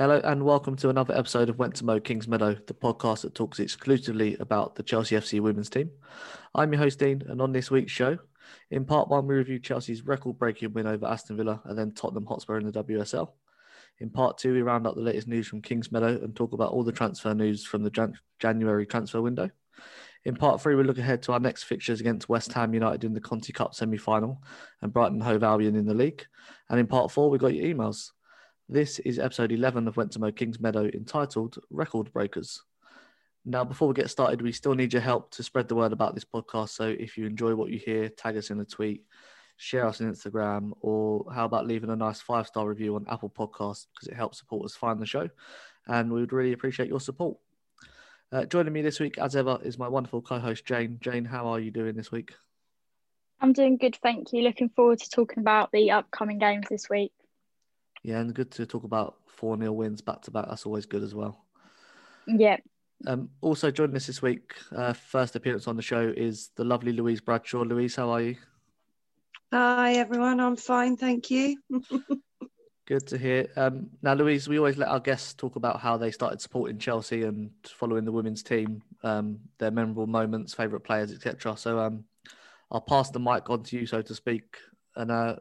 Hello and welcome to another episode of Went to Mow Kingsmeadow, the podcast that talks exclusively about the Chelsea FC women's team. I'm your host Dean, and on this week's show, in part one, we review Chelsea's record-breaking win over Aston Villa and then Tottenham Hotspur in the WSL. In part two, we round up the latest news from Kingsmeadow and talk about all the transfer news from the Jan- January transfer window. In part three, we look ahead to our next fixtures against West Ham United in the Conti Cup semi-final and Brighton Hove Albion in the league. And in part four, we got your emails. This is episode 11 of Went to Mow Kingsmeadow entitled Record Breakers. Now, before we get started, we still need your help to spread the word about this podcast. So if you enjoy what you hear, tag us in a tweet, share us on Instagram, or how about leaving a nice five star review on Apple Podcasts because it helps support us find the show. And we would really appreciate your support. Uh, joining me this week, as ever, is my wonderful co host, Jane. Jane, how are you doing this week? I'm doing good, thank you. Looking forward to talking about the upcoming games this week. Yeah, and good to talk about 4 0 wins back to back. That's always good as well. Yeah. Um, also joining us this week, uh, first appearance on the show is the lovely Louise Bradshaw. Louise, how are you? Hi everyone, I'm fine, thank you. Good to hear. Um, now, Louise, we always let our guests talk about how they started supporting Chelsea and following the women's team, um, their memorable moments, favourite players, etc. So um, I'll pass the mic on to you, so to speak, and uh,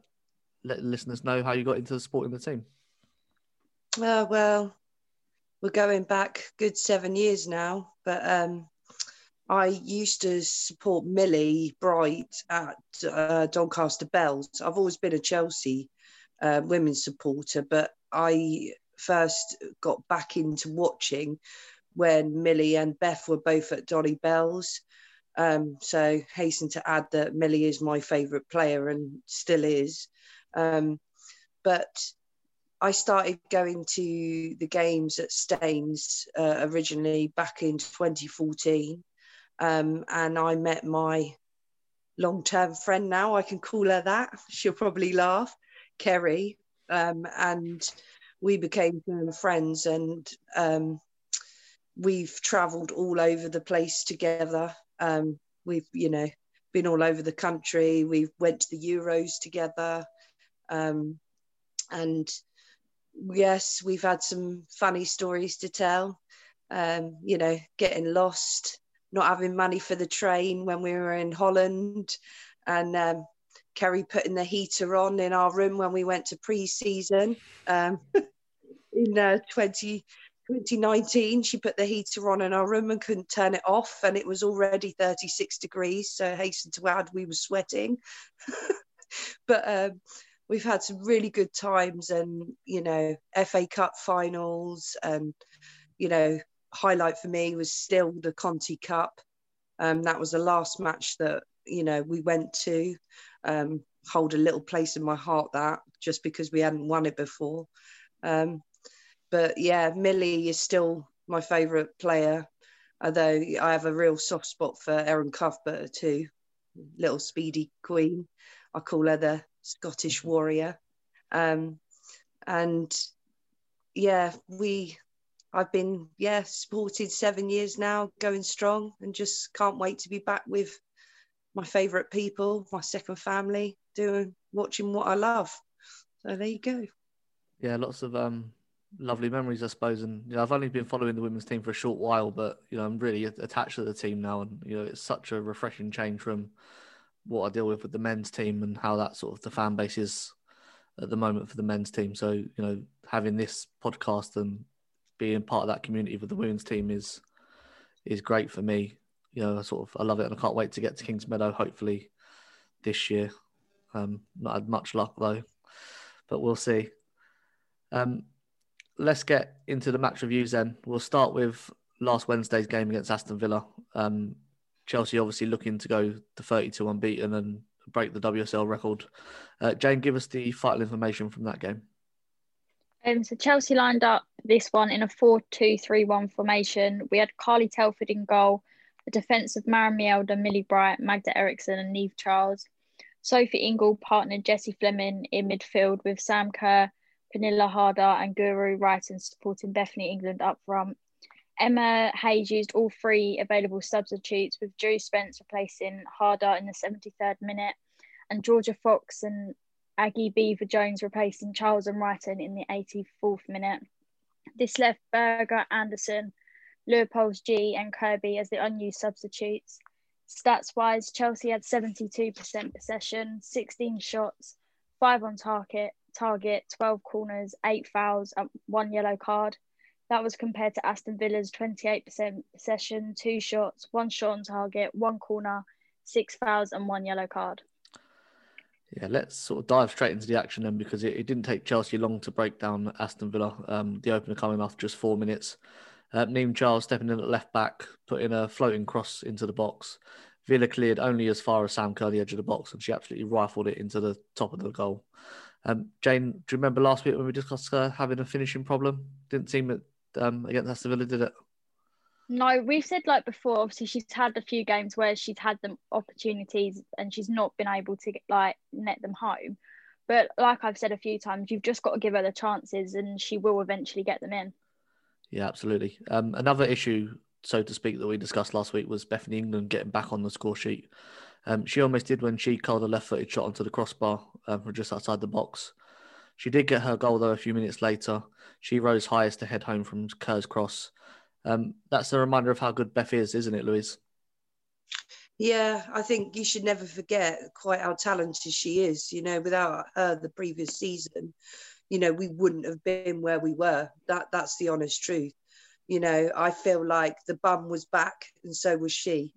let listeners know how you got into supporting the team. Uh, well, we're going back good seven years now, but um, I used to support Millie Bright at uh, Doncaster Belles. I've always been a Chelsea uh, women's supporter, but I first got back into watching when Millie and Beth were both at Donny Belles. Um, so hasten to add that Millie is my favourite player and still is. Um, but I started going to the games at Staines uh, originally back in 2014. Um, and I met my long term friend now, I can call her that. She'll probably laugh, Kerry. Um, and we became friends and um, we've traveled all over the place together. Um, we've, you know, been all over the country. We went to the Euros together. Um, and yes, we've had some funny stories to tell. Um, you know, getting lost, not having money for the train when we were in Holland, and um, Kerry putting the heater on in our room when we went to pre-season um, in uh, 20, 2019. She put the heater on in our room and couldn't turn it off, and it was already 36 degrees. So hasten to add, we were sweating. but um, we've had some really good times and you know FA Cup finals and you know highlight for me was still the Conti Cup. Um, that was the last match that you know we went to. Um, hold a little place in my heart that just because we hadn't won it before. Um, but yeah Millie is still my favourite player although I have a real soft spot for Erin Cuthbert too. Little speedy queen. I call her the Scottish warrior. Um, and yeah, we, I've been, yeah, supported seven years now, going strong, and just can't wait to be back with my favourite people, my second family, doing, watching what I love. So there you go. Yeah, lots of um, lovely memories, I suppose. And you know, I've only been following the women's team for a short while, but you know, I'm really attached to the team now, and you know, it's such a refreshing change from what I deal with with the men's team and how that sort of the fan base is at the moment for the men's team. So you know, having this podcast and being part of that community with the women's team is is great for me. You know, I sort of I love it, and I can't wait to get to Kingsmeadow. Hopefully, this year. Um, not had much luck though, but we'll see. Um, let's get into the match reviews then. We'll start with last Wednesday's game against Aston Villa. Um, Chelsea obviously looking to go to 32 unbeaten and break the WSL record. Uh, Jane, give us the vital information from that game. Um, so Chelsea lined up this one in a 4-2-3-1 formation. We had Carly Telford in goal, the defence of Maren Mjelde, Millie Bright, Magda Eriksson and Niamh Charles. Sophie Ingle partnered Jessie Fleming in midfield with Sam Kerr, Pernille Harder and Guro Reiten and supporting Bethany England up front. Emma Hayes used all three available substitutes, with Drew Spence replacing Harder in the 73rd minute, and Georgia Fox and Aggie Beever-Jones replacing Charles and Reiten in the 84th minute. This left Berger, Anderson, Leupolz, Ji, and Kirby as the unused substitutes. Stats wise, Chelsea had 72% possession, 16 shots, five on target, target, 12 corners, eight fouls, and one yellow card. That was compared to Aston Villa's 28% possession, two shots, one shot on target, one corner, six fouls, and one yellow card. Yeah, let's sort of dive straight into the action then because it, it didn't take Chelsea long to break down Aston Villa. Um, the opener coming after just four minutes. Uh, Niamh Charles stepping in at left back, putting a floating cross into the box. Villa cleared only as far as Sam Kerr, the edge of the box, and she absolutely rifled it into the top of the goal. Um, Jane, do you remember last week when we discussed her having a finishing problem? Didn't seem um, against Aston Villa, did it? No, we've said like before. Obviously, she's had a few games where she's had them opportunities and she's not been able to get, like net them home. But like I've said a few times, you've just got to give her the chances, and she will eventually get them in. Yeah, absolutely. Um, another issue, so to speak, that we discussed last week was Bethany England getting back on the score sheet. Um, she almost did when she called a left-footed shot onto the crossbar um, from just outside the box. She did get her goal though a few minutes later. She rose highest to head home from Kerr's cross. Um, that's a reminder of how good Beth is, isn't it, Louise? Yeah, I think you should never forget quite how talented she is. You know, without her the previous season, you know, we wouldn't have been where we were. That that's the honest truth. You know, I feel like the bum was back and so was she.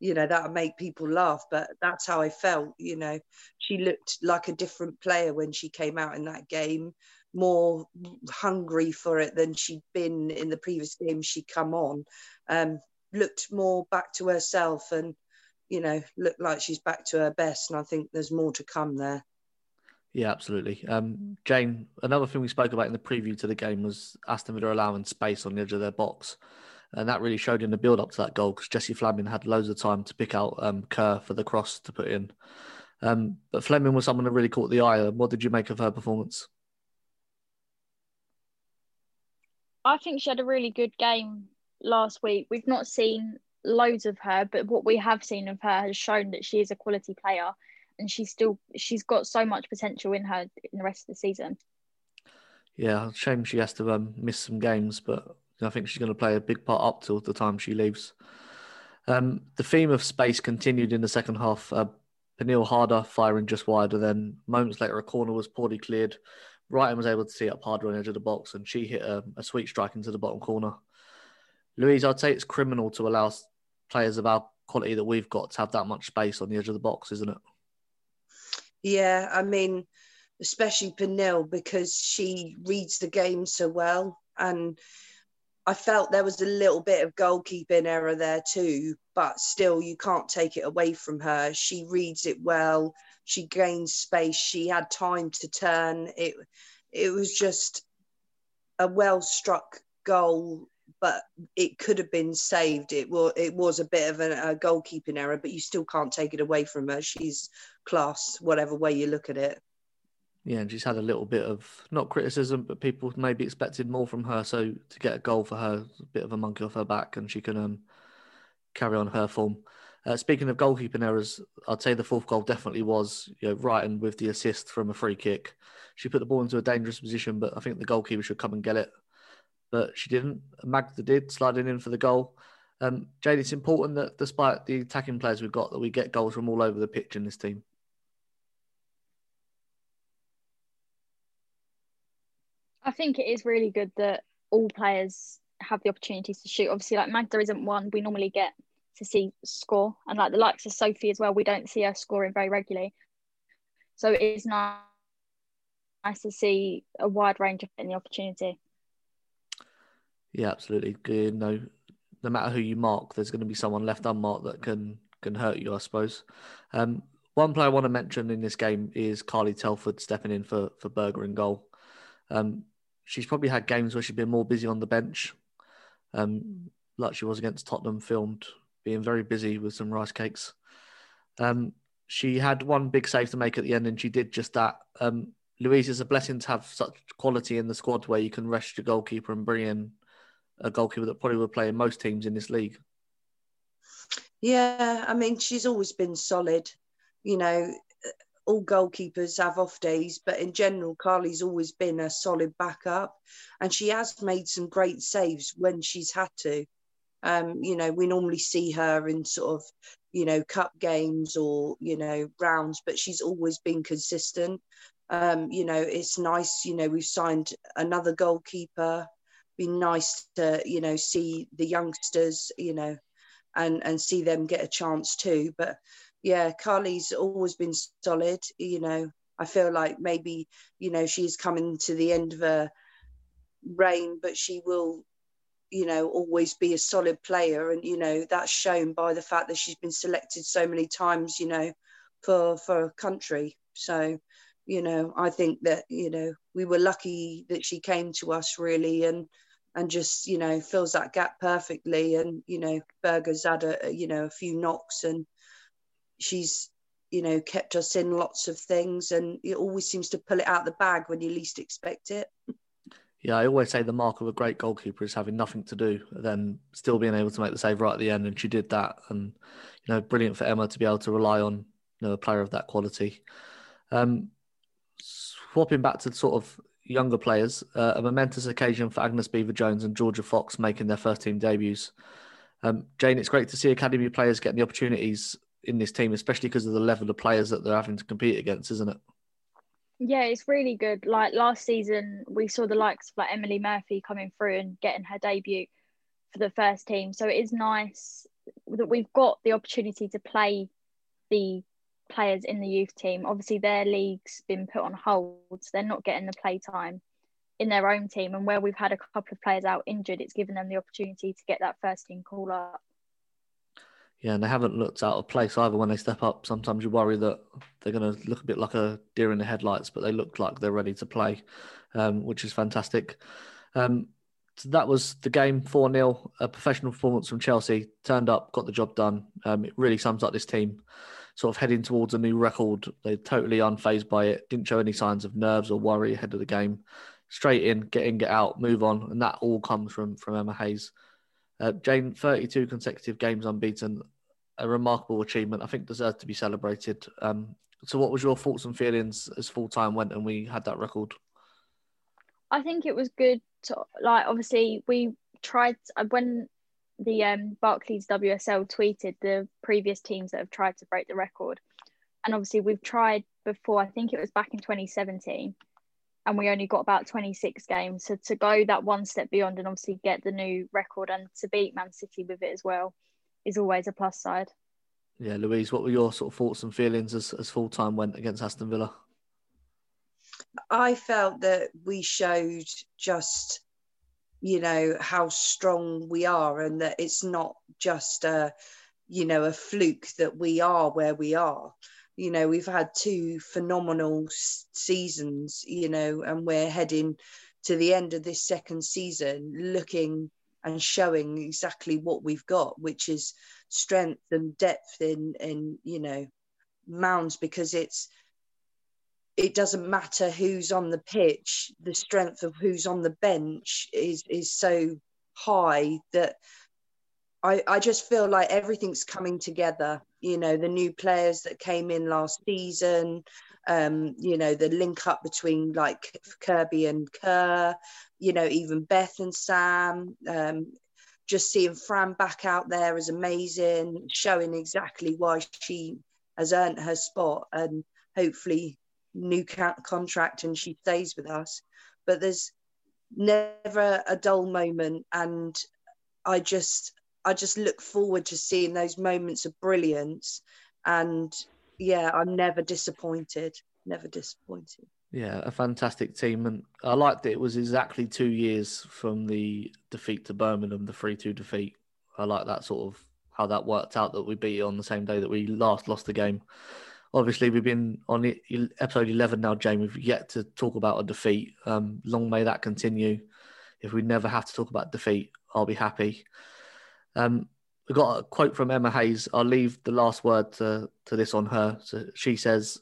You know, that'll make people laugh, but that's how I felt. You know, she looked like a different player when she came out in that game more hungry for it than she'd been in the previous games she'd come on. Um, looked more back to herself and, you know, looked like she's back to her best. And I think there's more to come there. Yeah, absolutely. Um, Jane, another thing we spoke about in the preview to the game was Aston Villa allowing space on the edge of their box. And that really showed in the build up to that goal because Jesse Fleming had loads of time to pick out um, Kerr for the cross to put in. Um, but Fleming was someone that really caught the eye. What did you make of her performance? I think she had a really good game last week. We've not seen loads of her, but what we have seen of her has shown that she is a quality player and she's still she's got so much potential in her in the rest of the season. Yeah, shame she has to um, miss some games, but I think she's going to play a big part up till the time she leaves. Um, the theme of space continued in the second half. Uh, Pernille Harder firing just wider, then moments later a corner was poorly cleared Reiten was able to see up harder on the edge of the box, and she hit a, a sweet strike into the bottom corner. Louise, I'd say it's criminal to allow players of our quality that we've got to have that much space on the edge of the box, isn't it? Yeah, I mean, especially Pernille because she reads the game so well, and I felt there was a little bit of goalkeeping error there too, but still, you can't take it away from her. She reads it well she gained space. She had time to turn. It it was just a well struck goal, but it could have been saved. It was it was a bit of a, a goalkeeping error, but you still can't take it away from her. She's class, whatever way you look at it. Yeah, and she's had a little bit of not criticism, but people maybe expected more from her. So to get a goal for her, a bit of a monkey off her back, and she can um, carry on her form. Uh, speaking of goalkeeping errors, I'd say the fourth goal definitely was you know, with the assist from a free kick. She put the ball into a dangerous position, but I think the goalkeeper should come and get it. But she didn't. Magda did, sliding in for the goal. Um, Jane, it's important that despite the attacking players we've got, that we get goals from all over the pitch in this team. I think it is really good that all players have the opportunities to shoot. Obviously, like Magda isn't one we normally get to see score. And like the likes of Sophie as well, we don't see her scoring very regularly. So it is nice, to see a wide range of in the opportunity. Yeah, absolutely. Good. No, no matter who you mark, there's going to be someone left unmarked that can can hurt you, I suppose. Um, one player I want to mention in this game is Carly Telford stepping in for for Berger in goal. Um, she's probably had games where she's been more busy on the bench, um, like she was against Tottenham, filmed being very busy with some rice cakes. Um, she had one big save to make at the end, and she did just that. Um, Louise, is a blessing to have such quality in the squad where you can rest your goalkeeper and bring in a goalkeeper that probably would play in most teams in this league. Yeah, I mean, she's always been solid. You know, all goalkeepers have off days, but in general, Carly's always been a solid backup, and she has made some great saves when she's had to. Um, you know, we normally see her in sort of, you know, cup games or you know rounds, but she's always been consistent. Um, you know, it's nice. You know, we've signed another goalkeeper. Be nice to you know see the youngsters. You know, and and see them get a chance too. But yeah, Carly's always been solid. You know, I feel like maybe you know she's coming to the end of her reign, but she will, you know, always be a solid player, and you know that's shown by the fact that she's been selected so many times. You know, for for a country. So, you know, I think that you know we were lucky that she came to us really, and and just you know fills that gap perfectly. And you know, Berger's had a you know a few knocks, and she's you know kept us in lots of things, and it always seems to pull it out the bag when you least expect it. Yeah, I always say the mark of a great goalkeeper is having nothing to do, then still being able to make the save right at the end, and she did that. And you know, brilliant for Emma to be able to rely on you know a player of that quality. Um, swapping back to sort of younger players, uh, a momentous occasion for Agnes Beever-Jones and Georgia Fox making their first team debuts. Um, Jane, it's great to see academy players getting the opportunities in this team, especially because of the level of players that they're having to compete against, isn't it? Yeah, it's really good. Like last season, we saw the likes of like Emily Murphy coming through and getting her debut for the first team. So it is nice that we've got the opportunity to play the players in the youth team. Obviously, their league's been put on hold, so they're not getting the play time in their own team. And where we've had a couple of players out injured, it's given them the opportunity to get that first team call up. Yeah, and they haven't looked out of place either when they step up. Sometimes you worry that they're going to look a bit like a deer in the headlights, but they look like they're ready to play, um, which is fantastic. Um, so that was the game 4 0, a professional performance from Chelsea. Turned up, got the job done. Um, it really sums up this team sort of heading towards a new record. They're totally unfazed by it, didn't show any signs of nerves or worry ahead of the game. Straight in, get in, get out, move on. And that all comes from, from Emma Hayes. Uh, Jane, 32 consecutive games unbeaten, a remarkable achievement. I think deserves to be celebrated. Um, so, what was your thoughts and feelings as full time went and we had that record? I think it was good. To, like, obviously, we tried when the um, Barclays WSL tweeted the previous teams that have tried to break the record. And obviously, we've tried before, I think it was back in 2017, and we only got about 26 games. So to go that one step beyond and obviously get the new record and to beat Man City with it as well is always a plus side. Yeah, Louise, what were your sort of thoughts and feelings as, as full time went against Aston Villa? I felt that we showed just you know how strong we are and that it's not just a you know a fluke that we are where we are you know we've had two phenomenal seasons you know and we're heading to the end of this second season looking and showing exactly what we've got which is strength and depth in in you know mounds because it's it doesn't matter who's on the pitch the strength of who's on the bench is is so high that I, I just feel like everything's coming together you know the new players that came in last season um you know the link up between like kirby and kerr you know even beth and sam um just seeing fran back out there is amazing showing exactly why she has earned her spot and hopefully new contract and she stays with us. But there's never a dull moment, and I just I just look forward to seeing those moments of brilliance. And yeah, I'm never disappointed. Never disappointed. Yeah, a fantastic team, and I liked it. It was exactly two years from the defeat to Birmingham, the three-two defeat. I like that sort of how that worked out that we beat on the same day that we last lost the game. Obviously we've been on episode 11 now Jane. We've yet to talk about a defeat. Um, long may that continue. If we never have to talk about defeat i'll be happy. Um, we got a quote from emma hayes. I'll leave the last word to, to this on her. So she says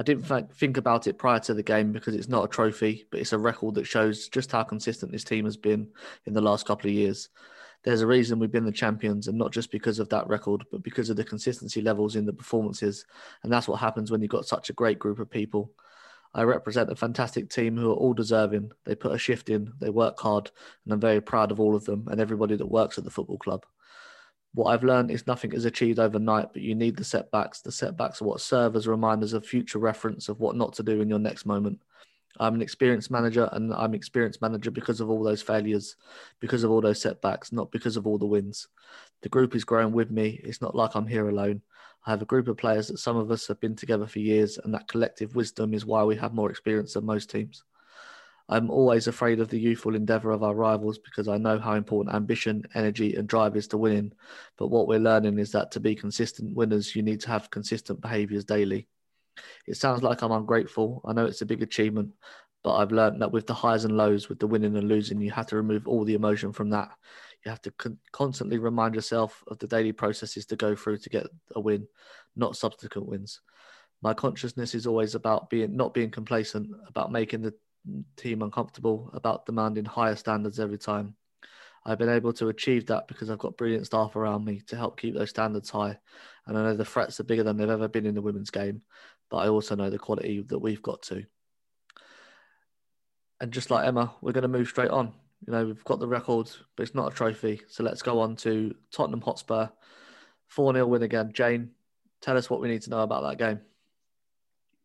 i didn't th- think about it prior to the game because it's not a trophy but it's a record that shows just how consistent this team has been in the last couple of years There's a reason we've been the champions, and not just because of that record, but because of the consistency levels in the performances. And that's what happens when you've got such a great group of people. I represent a fantastic team who are all deserving. They put a shift in, they work hard, and I'm very proud of all of them and everybody that works at the football club. What I've learned is nothing is achieved overnight, but you need the setbacks. The setbacks are what serve as reminders of future reference of what not to do in your next moment. I'm an experienced manager, and I'm experienced manager because of all those failures, because of all those setbacks, not because of all the wins. The group is growing with me. It's not like I'm here alone. I have a group of players that some of us have been together for years, and that collective wisdom is why we have more experience than most teams. I'm always afraid of the youthful endeavour of our rivals because I know how important ambition, energy, and drive is to winning. But what we're learning is that to be consistent winners, you need to have consistent behaviours daily. It sounds like I'm ungrateful. I know it's a big achievement, but I've learned that with the highs and lows, with the winning and losing, you have to remove all the emotion from that. You have to con- constantly remind yourself of the daily processes to go through to get a win, not subsequent wins. My consciousness is always about being not being complacent, about making the team uncomfortable, about demanding higher standards every time. I've been able to achieve that because I've got brilliant staff around me to help keep those standards high. And I know the threats are bigger than they've ever been in the women's game, but I also know the quality that we've got to. And just like Emma, we're going to move straight on. You know, we've got the record, but it's not a trophy. So let's go on to Tottenham Hotspur. 4 0 win again. Jane, tell us what we need to know about that game.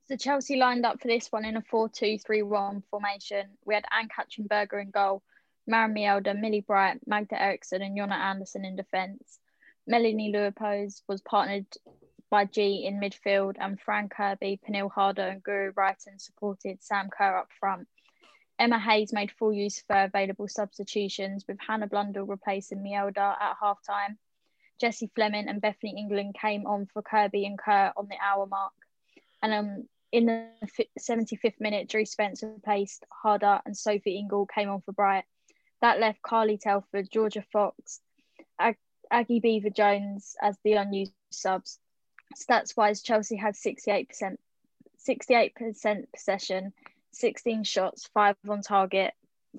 So Chelsea lined up for this one in a 4-2-3-1 formation. We had Ann-Katrin Berger in goal, Maren Mjelde, Millie Bright, Magda Eriksson and Jonna Anderson in defence. Melanie Leupolz was partnered by Ji in midfield and Fran Kirby, Pernille Harder and Guro Reiten supported Sam Kerr up front. Emma Hayes made full use of her available substitutions with Hannah Blundell replacing Mjelde at half time. Jessie Fleming and Bethany England came on for Kirby and Kerr on the hour mark. And um, in the 75th minute, Drew Spencer replaced Harder and Sophie Ingle came on for Bright. That left Carly Telford, Georgia Fox, Ag- Aggie Beever-Jones as the unused subs. Stats wise, Chelsea had 68%, 68% possession, 16 shots, five on target,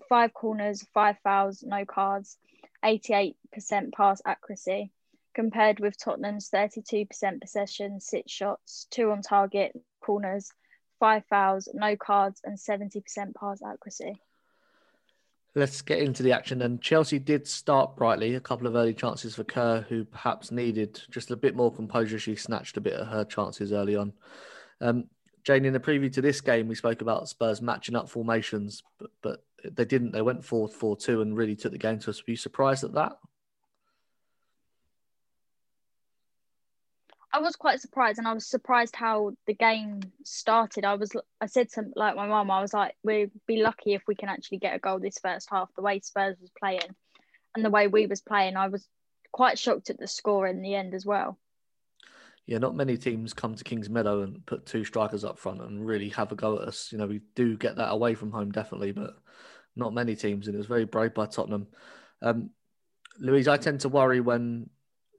five corners, five fouls, no cards, 88% pass accuracy, compared with Tottenham's 32% possession, six shots, two on target, corners, five fouls, no cards, and 70% pass accuracy. Let's get into the action then. Chelsea did start brightly, a couple of early chances for Kerr, who perhaps needed just a bit more composure. She snatched a bit of her chances early on. Um, Jane, in the preview to this game, we spoke about Spurs matching up formations, but, but they didn't. They went 4 4 2 and really took the game to us. Were you surprised at that? I was quite surprised, and I was surprised how the game started. I was, I said to like my mum, I was like, we'd be lucky if we can actually get a goal this first half. The way Spurs was playing, and the way we was playing, I was quite shocked at the score in the end as well. Yeah, not many teams come to Kingsmeadow and put two strikers up front and really have a go at us. You know, we do get that away from home, definitely, but not many teams, and it was very brave by Tottenham. Um, Louise, I tend to worry when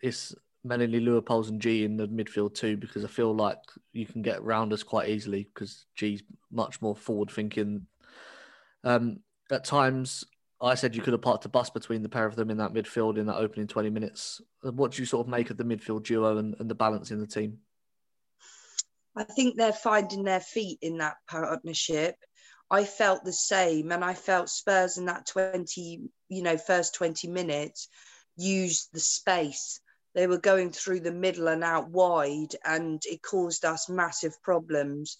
it's Melanie Leupolz and Ji in the midfield too, because I feel like you can get round us quite easily because Ji's much more forward thinking. Um, at times, I said you could have parked a bus between the pair of them in that midfield in that opening 20 minutes. What do you sort of make of the midfield duo and, and the balance in the team? I think they're finding their feet in that partnership. I felt the same, and I felt Spurs in that 20, you know, first 20 minutes used the space they were going through the middle and out wide, and it caused us massive problems.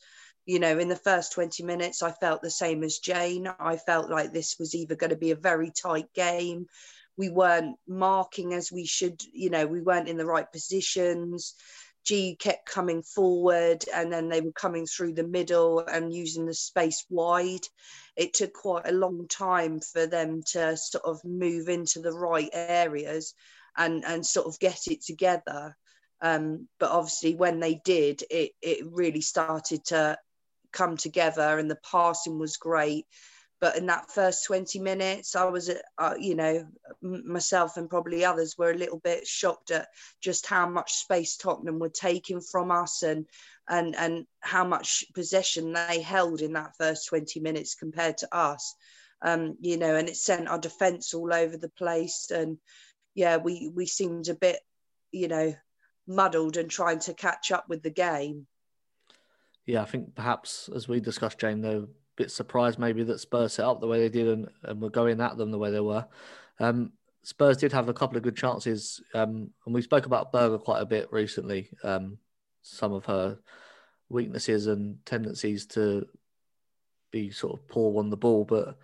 You know, in the first 20 minutes, I felt the same as Jane. I felt like this was either going to be a very tight game. We weren't marking as we should, you know, we weren't in the right positions. Ji kept coming forward and then they were coming through the middle and using the space wide. It took quite a long time for them to sort of move into the right areas and and sort of get it together. Um, but obviously, when they did, it it really started to come together, and the passing was great. But in that first 20 minutes, I was, uh, you know, myself and probably others were a little bit shocked at just how much space Tottenham were taking from us and and and how much possession they held in that first 20 minutes compared to us. Um, you know, and it sent our defence all over the place. And yeah, we we seemed a bit, you know, muddled and trying to catch up with the game. Yeah, I think perhaps as we discussed, Jane, they're a bit surprised maybe that Spurs set up the way they did and, and were going at them the way they were. Um, Spurs did have a couple of good chances, um, and we spoke about Berger quite a bit recently. Um, some of her weaknesses and tendencies to be sort of poor on the ball, but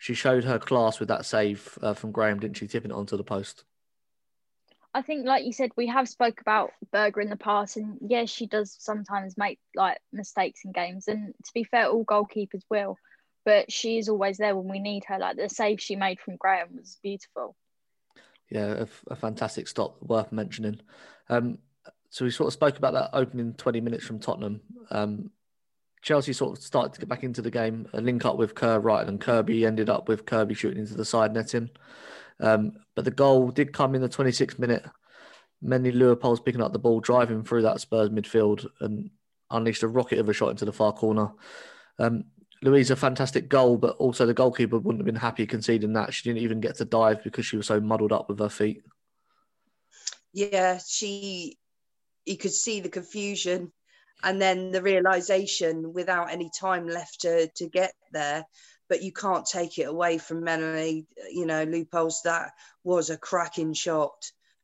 she showed her class with that save uh, from Graham, didn't she? Tipping it onto the post. I think, like you said, we have spoke about Berger in the past, and yes, she does sometimes make like mistakes in games. And to be fair, all goalkeepers will, but she is always there when we need her. Like the save she made from Graham was beautiful yeah, a, a fantastic stop, worth mentioning. Um, so we sort of spoke about that opening 20 minutes from Tottenham. Um, Chelsea sort of started to get back into the game, a link up with Kerr right, and Kirby ended up with Kirby shooting into the side netting. Um, but the goal did come in the 26th minute. Melanie Leupolz picking up the ball, driving through that Spurs midfield, and unleashed a rocket of a shot into the far corner. Um, Louise, a fantastic goal, but also the goalkeeper wouldn't have been happy conceding that. She didn't even get to dive because she was so muddled up with her feet. Yeah, she, you could see the confusion and then the realization without any time left to, to get there. But you can't take it away from Melanie, you know, Leupolz That was a cracking shot.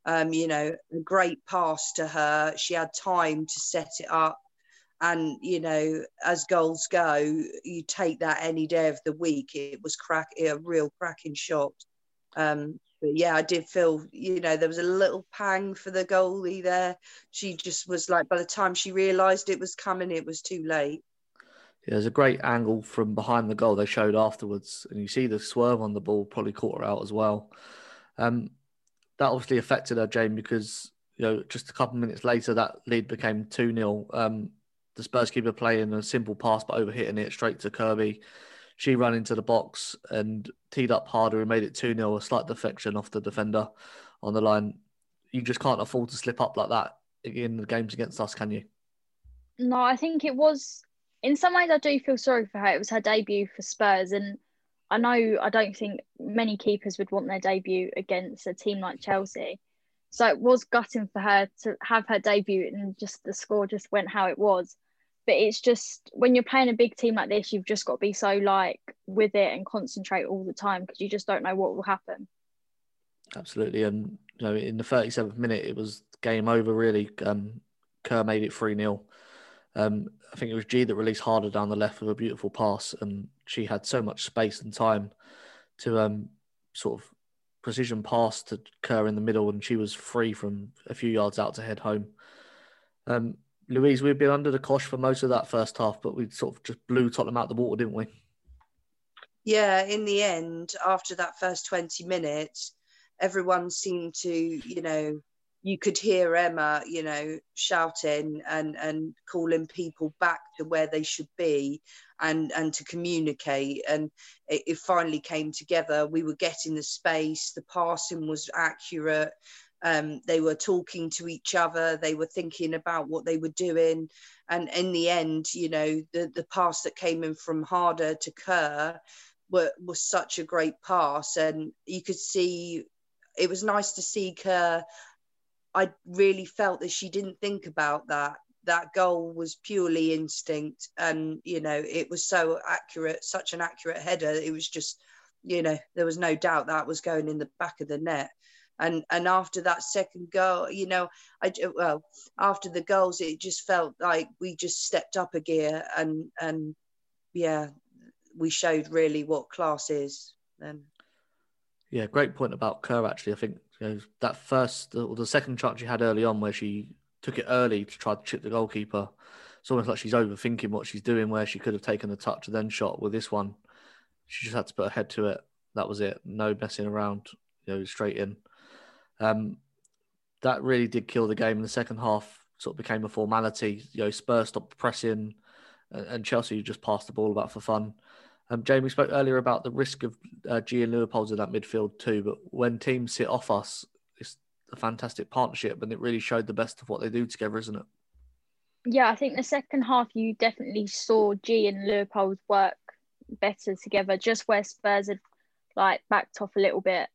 Um, you know, a great pass to her. She had time to set it up and you know as goals go you take that any day of the week it was crack a real cracking shot um but yeah i did feel you know there was a little pang for the goalie there she just was like by the time she realized it was coming it was too late yeah, there's a great angle from behind the goal they showed afterwards, and you see the swerve on the ball probably caught her out as well. Um, that obviously affected her, Jane, because you know just a couple of minutes later that lead became two 0 um, the Spurs keeper playing a simple pass but overhitting it straight to Kirby. She ran into the box and teed up harder and made it 2 0, a slight deflection off the defender on the line. You just can't afford to slip up like that in the games against us, can you? No, I think it was, in some ways, I do feel sorry for her. It was her debut for Spurs. And I know I don't think many keepers would want their debut against a team like Chelsea. So it was gutting for her to have her debut and just the score just went how it was but it's just when you're playing a big team like this, you've just got to be so like with it and concentrate all the time because you just don't know what will happen. Absolutely, and you know, in the 37th minute, it was game over. Really, um, Kerr made it three 0 um, I think it was Ji that released harder down the left with a beautiful pass, and she had so much space and time to um, sort of precision pass to Kerr in the middle, and she was free from a few yards out to head home. Um, Louise, we've been under the cosh for most of that first half, but we sort of just blew Tottenham out the water, didn't we? Yeah, in the end, after that first 20 minutes, everyone seemed to, you know, you could hear Emma, you know, shouting and, and calling people back to where they should be and, and to communicate. And it, it finally came together. We were getting the space, the passing was accurate um, they were talking to each other they were thinking about what they were doing. And in the end you know the, the pass that came in from harder to kerr were, was such a great pass. And you could see it was nice to see kerr. I really felt that she didn't think about that. That goal was purely instinct. And you know it was so accurate such an accurate header. It was just you know there was no doubt that was going in the back of the net and and after that second goal you know i well after the goals it just felt like we just stepped up a gear and and yeah we showed really what class is then. Yeah great point about kerr actually. I think you know, that first or the second chance she had early on where she took it early to try to chip the goalkeeper it's almost like she's overthinking what she's doing where she could have taken the touch and then shot with this one. She just had to put her head to it. That was it. No messing around you know straight in um, that really did kill the game in the second half. Sort of became a formality. You know, Spurs stopped pressing, and, Chelsea just passed the ball about for fun. Um, Jane spoke earlier about the risk of uh, and Leupolz in that midfield too. But when teams sit off us, it's a fantastic partnership, and it really showed the best of what they do together, isn't it? Yeah, I think the second half you definitely saw Ji and Leupolz work better together. Just where Spurs had like backed off a little bit,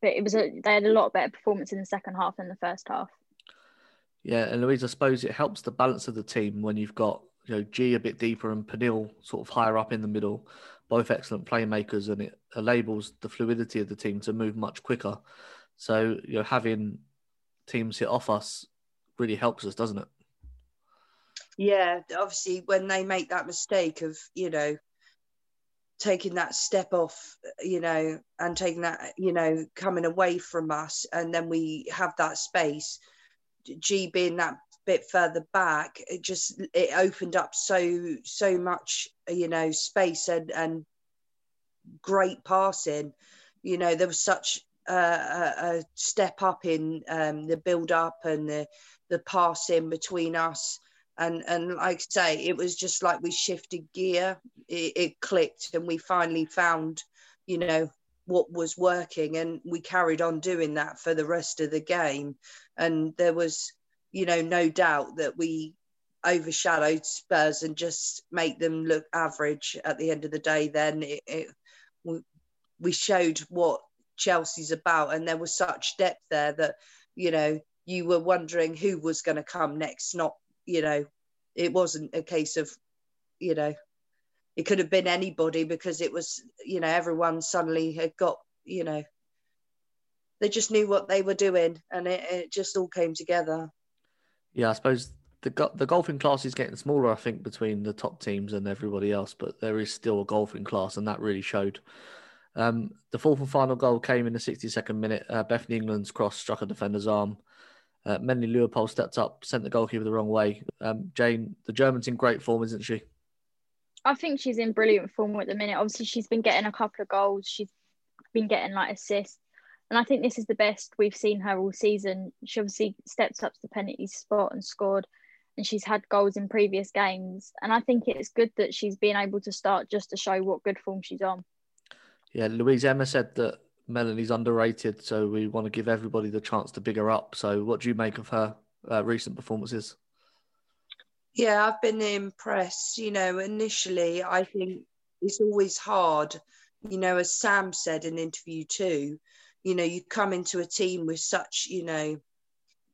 but it was a they had a lot better performance in the second half than the first half. Yeah, and Louise, I suppose it helps the balance of the team when you've got you know Ji a bit deeper and Pernille sort of higher up in the middle, both excellent playmakers, and it enables the fluidity of the team to move much quicker. So you know having teams hit off us really helps us, doesn't it? Yeah, obviously when they make that mistake of you know taking that step off, you know, and taking that, you know, coming away from us, and then we have that space. Ji being that bit further back, it just it opened up so so much, you know, space and and great passing. You know, there was such a, a step up in um, the build up and the the passing between us and and like I say, it was just like we shifted gear. It, it, clicked, and we finally found, you know, what was working, and we carried on doing that for the rest of the game. And there was, you know, no doubt that we overshadowed Spurs and just make them look average at the end of the day. Then it, it we showed what Chelsea's about, and there was such depth there that you know you were wondering who was going to come next, not you know, it wasn't a case of, you know, it could have been anybody because it was, you know, everyone suddenly had got, you know, they just knew what they were doing and it, it just all came together. Yeah, I suppose the the golfing class is getting smaller, I think, between the top teams and everybody else, but there is still a golfing class, and that really showed. Um, the fourth and final goal came in the 62nd minute. Uh, Bethany England's cross struck a defender's arm. Uh, Melanie Leupolz stepped up, sent the goalkeeper the wrong way. Um, Jane, the German's in great form, isn't she? I think she's in brilliant form at the minute. Obviously, she's been getting a couple of goals. She's been getting like assists. And I think this is the best we've seen her all season. She obviously stepped up to the penalty spot and scored, and she's had goals in previous games. And I think it's good that she's been able to start just to show what good form she's on. Yeah, Louise Emma said that Melanie's underrated, so we want to give everybody the chance to big her up. So, what do you make of her uh, recent performances? Yeah, I've been impressed. You know, initially, I think it's always hard. You know, as Sam said in interview too, you know, you come into a team with such, you know,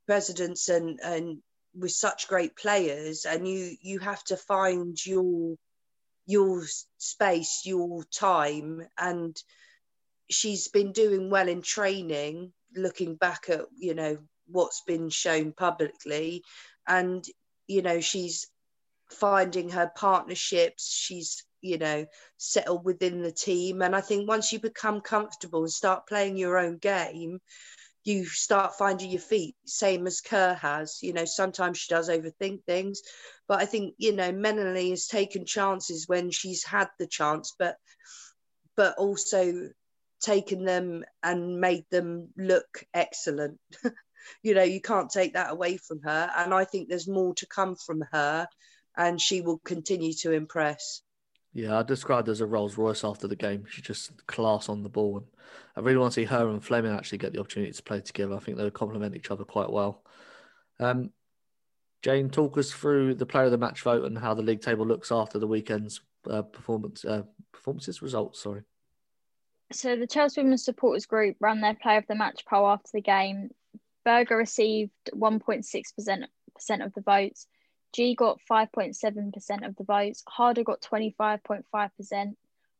presidents and and with such great players, and you you have to find your your space, your time, and she's been doing well in training, looking back at, you know, what's been shown publicly. And, you know, she's finding her partnerships. She's, you know, settled within the team. And I think once you become comfortable and start playing your own game, you start finding your feet, same as Kerr has. You know, sometimes she does overthink things, but I think, you know, Melanie has taken chances when she's had the chance, but but also taken them and made them look excellent. you know, you can't take that away from her. And I think there's more to come from her, and she will continue to impress. Yeah, I described as a Rolls Royce after the game. She just class on the ball, and I really want to see her and Fleming actually get the opportunity to play together. I think they would complement each other quite well. Um, Jane, talk us through the player of the match vote and how the league table looks after the weekend's uh, performance uh, performances results. Sorry so the Chelsea Women's Supporters Group ran their Player of the Match poll after the game. Berger received 1.6% of the votes. Ji got 5.7% of the votes. Harder got 25.5%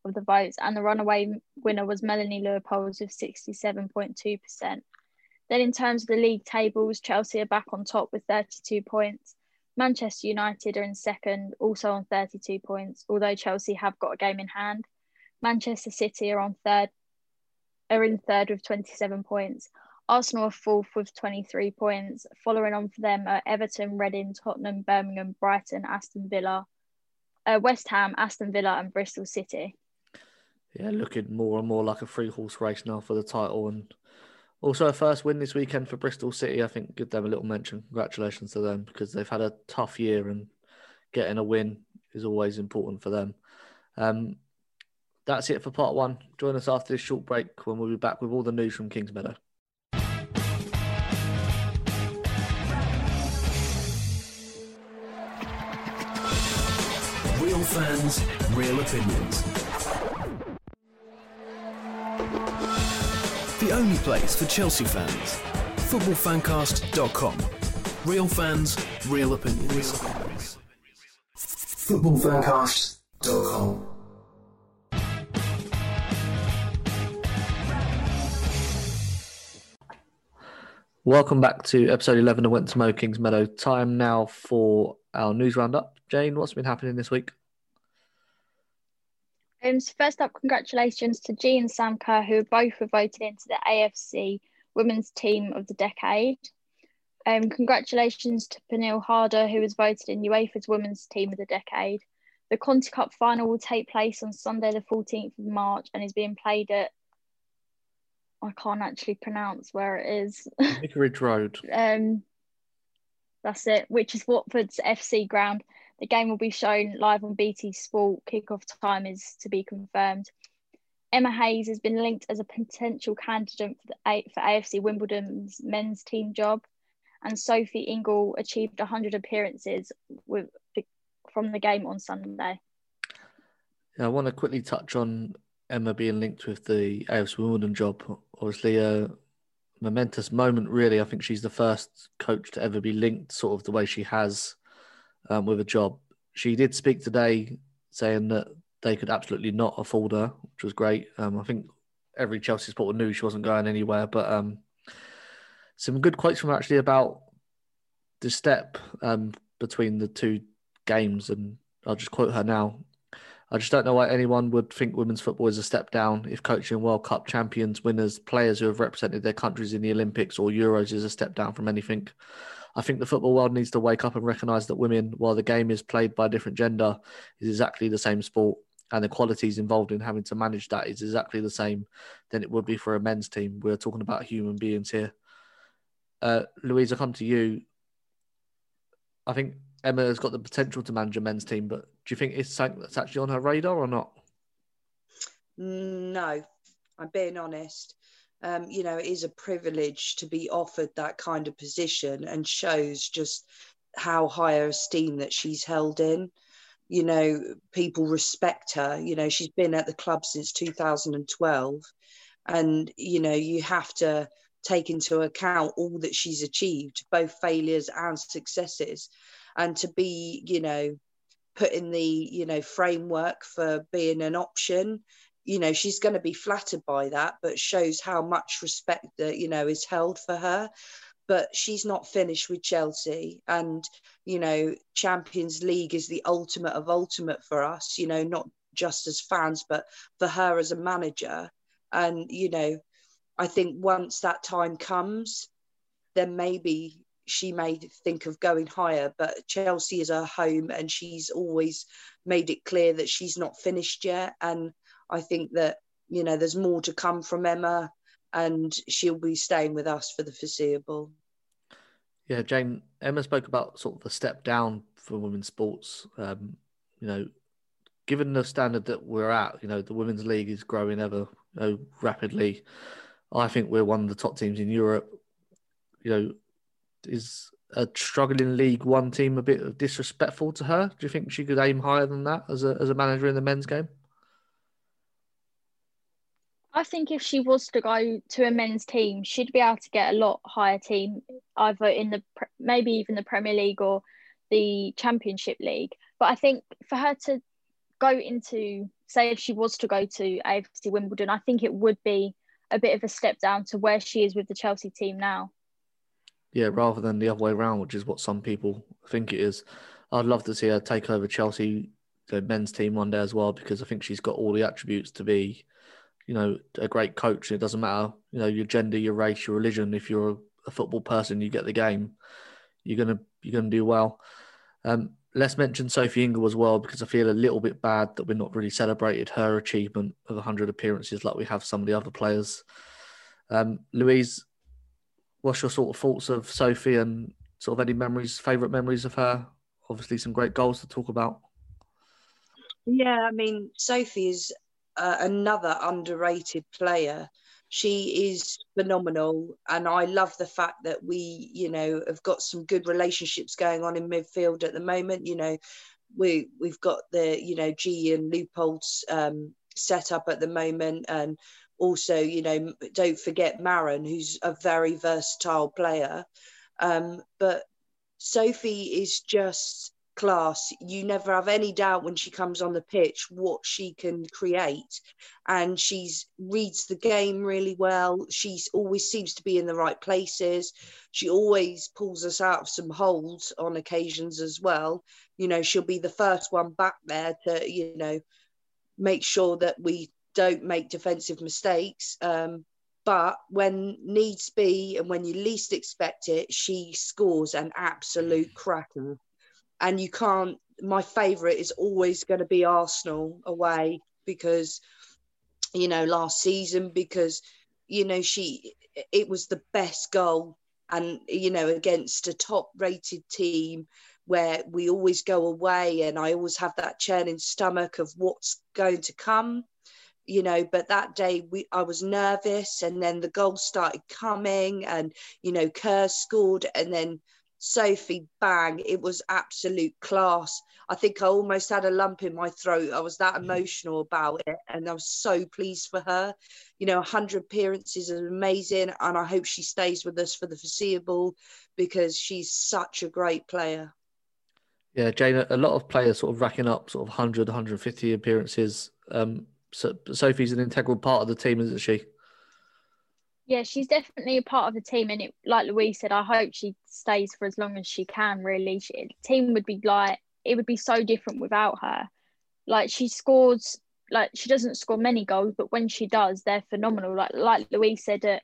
of the votes. And the runaway winner was Melanie Leupolz with 67.2%. Then, in terms of the league tables, Chelsea are back on top with 32 points. Manchester United are in second, also on 32 points, although Chelsea have got a game in hand. Manchester City are on third, are in third with 27 points. Arsenal are fourth with 23 points. Following on for them are Everton, Reading, Tottenham, Birmingham, Brighton, Aston Villa, uh, West Ham, Aston Villa, and Bristol City. Yeah, looking more and more like a three horse race now for the title. And also a first win this weekend for Bristol City. I think give them a little mention. Congratulations to them because they've had a tough year and getting a win is always important for them. Um, that's it for part one. Join us after this short break when we'll be back with all the news from Kingsmeadow. Real fans, real opinions. The only place for Chelsea fans. Footballfancast.com. Real fans, real opinions. Footballfancast.com. Welcome back to episode 11 of Went to Mow Kingsmeadow. Time now for our news roundup. Jane, what's been happening this week? Um, so first up, congratulations to Ji and Sam Kerr, who both were voted into the AFC Women's Team of the Decade. Um, congratulations to Pernille Harder, who was voted in UEFA's Women's Team of the Decade. The Conti Cup final will take place on Sunday, the 14th of March, and is being played at I can't actually pronounce where it is. Vicarage Road. um, that's it, which is Watford's FC ground. The game will be shown live on BT Sport. Kickoff time is to be confirmed. Emma Hayes has been linked as a potential candidate for, the, for AFC Wimbledon's men's team job, and Sophie Ingle achieved 100 appearances with from the game on Sunday. Yeah, I want to quickly touch on Emma being linked with the AFC Wimbledon job. Obviously, a momentous moment, really. I think she's the first coach to ever be linked, sort of the way she has um, with a job. She did speak today saying that they could absolutely not afford her, which was great. Um, I think every Chelsea supporter knew she wasn't going anywhere, but um, some good quotes from her actually about the step um, between the two games, and I'll just quote her now. I just don't know why anyone would think women's football is a step down if coaching World Cup champions, winners, players who have represented their countries in the Olympics or Euros is a step down from anything. I think the football world needs to wake up and recognise that women, while the game is played by a different gender, is exactly the same sport. And the qualities involved in having to manage that is exactly the same than it would be for a men's team. We're talking about human beings here. Uh, Louise, I come to you. I think Emma has got the potential to manage a men's team, but do you think it's something that's actually on her radar or not? No, I'm being honest. Um, you know, it is a privilege to be offered that kind of position and shows just how high her esteem that she's held in. You know, people respect her. You know, she's been at the club since 2012. And, you know, you have to take into account all that she's achieved, both failures and successes. And to be, you know, put in the you know framework for being an option. You know she's going to be flattered by that but shows how much respect that you know is held for her. But she's not finished with Chelsea and you know Champions League is the ultimate of ultimate for us you know not just as fans but for her as a manager. And you know I think once that time comes then maybe she may think of going higher, but Chelsea is her home and she's always made it clear that she's not finished yet. And I think that, you know, there's more to come from Emma and she'll be staying with us for the foreseeable. Yeah, Jane, Emma spoke about sort of the step down for women's sports. Um, you know, given the standard that we're at, you know, the women's league is growing ever you know, rapidly. I think we're one of the top teams in Europe. You know, is a struggling League One team a bit disrespectful to her? Do you think she could aim higher than that as a as a manager in the men's game? I think if she was to go to a men's team, she'd be able to get a lot higher team, either in the maybe even the Premier League or the Championship League. But I think for her to go into, say, if she was to go to AFC Wimbledon, I think it would be a bit of a step down to where she is with the Chelsea team now. Yeah, rather than the other way around, which is what some people think it is. I'd love to see her take over Chelsea, the men's team one day as well, because I think she's got all the attributes to be, you know, a great coach. It doesn't matter, you know, your gender, your race, your religion. If you're a football person, you get the game. You're gonna you're gonna do well. Um, let's mention Sophie Ingle as well, because I feel a little bit bad that we're not really celebrated her achievement of 100 appearances like we have some of the other players. Um, Louise, what's your sort of thoughts of Sophie and sort of any memories, favourite memories of her? Obviously, some great goals to talk about. Yeah, I mean, Sophie is uh, another underrated player. She is phenomenal, and I love the fact that we, you know, have got some good relationships going on in midfield at the moment. You know, we we've got the, you know, Ji and Leupolz um, set up at the moment, and also, you know, don't forget Maren, who's a very versatile player. Um, but Sophie is just class. You never have any doubt when she comes on the pitch what she can create. And she's reads the game really well. She always seems to be in the right places. She always pulls us out of some holes on occasions as well. You know, she'll be the first one back there to, you know, make sure that we don't make defensive mistakes. Um, but when needs be and when you least expect it, she scores an absolute cracker and you can't. My favourite is always going to be Arsenal away because, you know, last season because, you know, she it was the best goal, and you know, against a top-rated team where we always go away, and I always have that churning stomach of what's going to come you know but that day we i was nervous and then the goals started coming and you know kerr scored and then Sophie, bang, it was absolute class. I think I almost had a lump in my throat. I was that mm-hmm. emotional about it, and I was so pleased for her. You know, 100 appearances is amazing, and I hope she stays with us for the foreseeable because she's such a great player. Yeah, Jane, a lot of players sort of racking up sort of 100, 150 appearances. Um, so Sophie's an integral part of the team, isn't she? Yeah, she's definitely a part of the team, and it, like Louise said, I hope she stays for as long as she can. Really, she, team would be like it would be so different without her. Like she scores, like she doesn't score many goals, but when she does, they're phenomenal. Like like Louise said it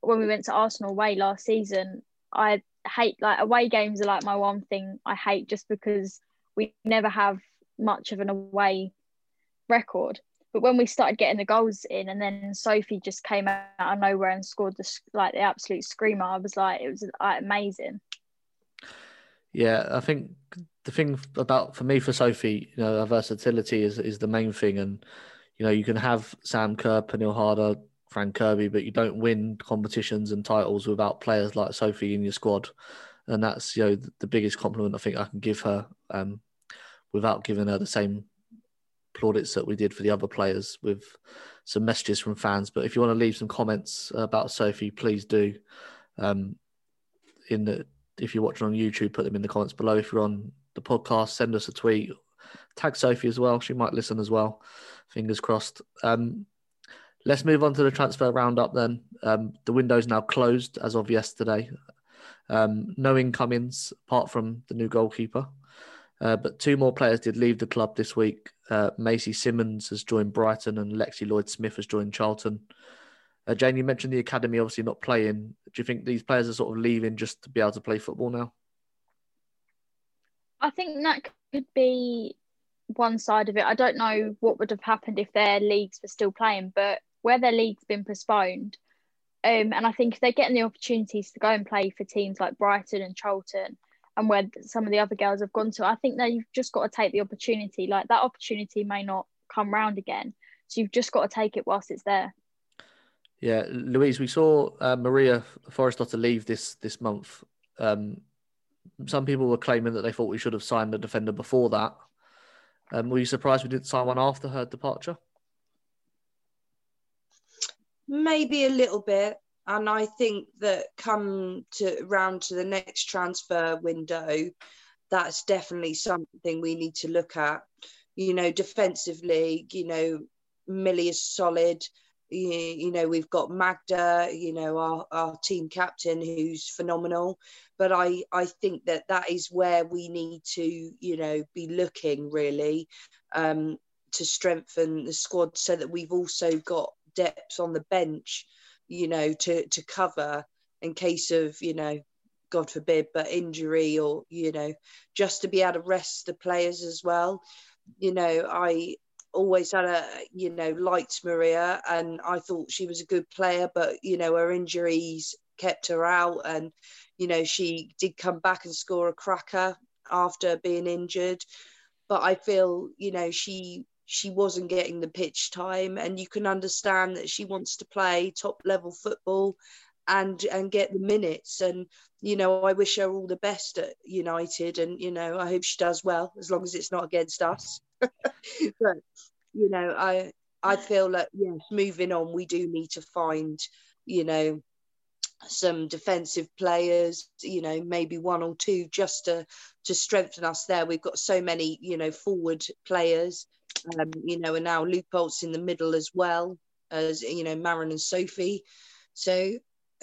when we went to Arsenal away last season. I hate like away games are like my one thing I hate just because we never have much of an away record. But when we started getting the goals in, and then Sophie just came out of nowhere and scored the like the absolute screamer, I was like, it was like, amazing. Yeah, I think the thing about for me for Sophie, you know, her versatility is is the main thing, and you know, you can have Sam Kerr, Pernille Harder, Fran Kirby, but you don't win competitions and titles without players like Sophie in your squad, and that's you know the biggest compliment I think I can give her, um, without giving her the same plaudits that we did for the other players with some messages from fans. But if you want to leave some comments about Sophie, please do. Um, in the if you're watching on YouTube, put them in the comments below. If you're on the podcast, send us a tweet. Tag Sophie as well. She might listen as well. Fingers crossed. Um, let's move on to the transfer roundup then. Um, the window's now closed as of yesterday. Um, no incomings apart from the new goalkeeper. Uh, but two more players did leave the club this week. Uh, Macy Simmons has joined Brighton and Lexi Lloyd Smith has joined Charlton. Uh, Jane, you mentioned the academy obviously not playing. Do you think these players are sort of leaving just to be able to play football now? I think that could be one side of it. I don't know what would have happened if their leagues were still playing, but where their league's been postponed, um, and I think if they're getting the opportunities to go and play for teams like Brighton and Charlton, and where some of the other girls have gone to. I think that you've just got to take the opportunity. Like that opportunity may not come round again, so you've just got to take it whilst it's there. Yeah, Louise, we saw uh, Maria Thorisdottir leave this this month. Um, some people were claiming that they thought we should have signed a defender before that. Um, were you surprised we didn't sign one after her departure? Maybe a little bit and I think that come to round to the next transfer window, that's definitely something we need to look at. You know, defensively, you know, Millie is solid. You, you know, we've got Magda, you know, our, our team captain who's phenomenal. But I, I think that that is where we need to, you know, be looking really um, to strengthen the squad so that we've also got depth on the bench you know, to to cover in case of, you know, God forbid, but injury or, you know, just to be able to rest the players as well. You know, I always had a, you know, liked Maria and I thought she was a good player, but, you know, her injuries kept her out and, you know, she did come back and score a cracker after being injured. But I feel, you know, she she wasn't getting the pitch time and you can understand that she wants to play top level football and and get the minutes. And you know I wish her all the best at United and you know I hope she does well as long as it's not against us. But you know I I feel like yes, moving on, we do need to find, you know, some defensive players, you know, maybe one or two just to to strengthen us there. We've got so many, you know, forward players, um, you know, and now Leupolz in the middle as well as you know, Maren and Sophie. So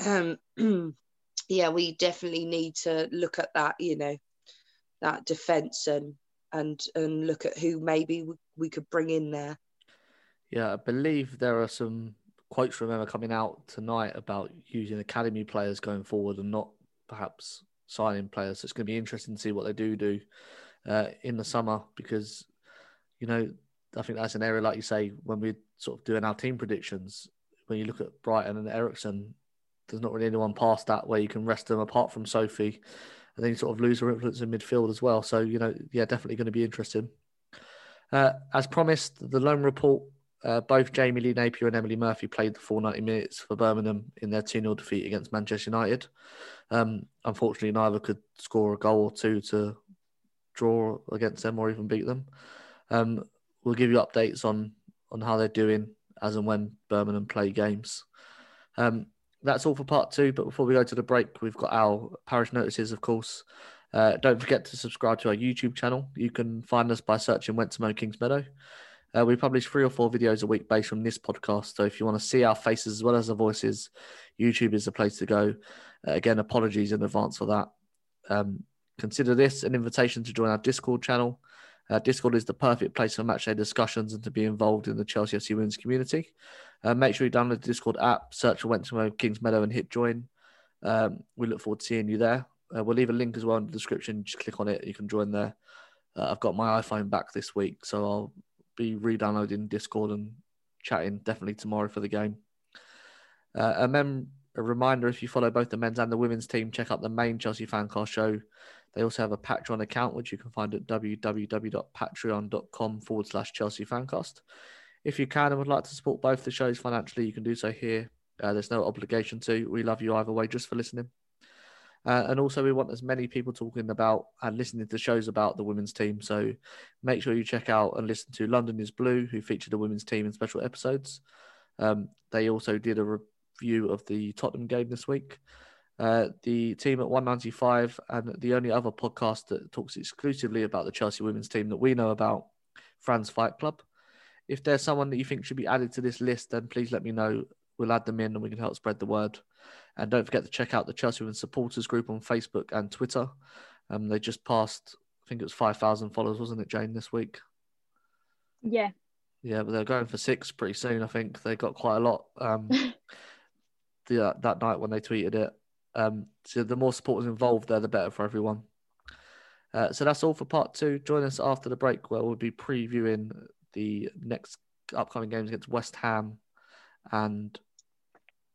um yeah, we definitely need to look at that, you know, that defence and and and look at who maybe we, could bring in there. Yeah, I believe there are some quotes from Emma coming out tonight about using academy players going forward and not perhaps signing players. So it's going to be interesting to see what they do do uh, in the summer because, you know, I think that's an area, like you say, when we're sort of doing our team predictions, when you look at Brighton and Eriksson, there's not really anyone past that where you can rest them apart from Sophie. And then you sort of lose her influence in midfield as well. So, you know, yeah, definitely going to be interesting. Uh, as promised, the loan report uh, both Jamie Lee Napier and Emily Murphy played the full 90 minutes for Birmingham in their 2 0 defeat against Manchester United. Um, unfortunately, neither could score a goal or two to draw against them or even beat them. Um, we'll give you updates on, on how they're doing as and when Birmingham play games. Um, that's all for part two. But before we go to the break, we've got our parish notices, of course. Uh, don't forget to subscribe to our YouTube channel. You can find us by searching Went to Mow Kingsmeadow. Uh, we publish three or four videos a week based on this podcast. So if you want to see our faces as well as our voices, YouTube is the place to go. Uh, again, apologies in advance for that. Um, consider this an invitation to join our Discord channel. Uh, Discord is the perfect place for matchday discussions and to be involved in the Chelsea FC Women's community. Uh, make sure you download the Discord app, search for Went to Mow Kingsmeadow, and hit join. Um, we look forward to seeing you there. Uh, we'll leave a link as well in the description. Just click on it. You can join there. Uh, I've got my iPhone back this week, so I'll be re-downloading Discord and chatting definitely tomorrow for the game. Uh, a, a reminder: if you follow both the men's and the women's team, check out the main Chelsea Fancast show. They also have a Patreon account, which you can find at www.patreon.com forward slash Chelsea Fancast. If you can and would like to support both the shows financially, you can do so here. Uh, there's no obligation to. We love you either way, just for listening. Uh, and also, we want as many people talking about and listening to shows about the women's team. So make sure you check out and listen to London is Blue, who featured the women's team in special episodes. Um, they also did a review of the Tottenham game this week. Uh, the team at 195, and the only other podcast that talks exclusively about the Chelsea women's team that we know about, Fran's Fight Club. If there's someone that you think should be added to this list, then please let me know. We'll add them in and we can help spread the word. And don't forget to check out the Chelsea Women Supporters Group on Facebook and Twitter. Um, they just passed, I think it was 5,000 followers, wasn't it, Jane, this week? Yeah. Yeah, but they're going for six pretty soon, I think. They got quite a lot um, the, uh, that night when they tweeted it. Um, so the more supporters involved there, the better for everyone. Uh, so that's all for part two. Join us after the break where we'll be previewing the next upcoming games against West Ham and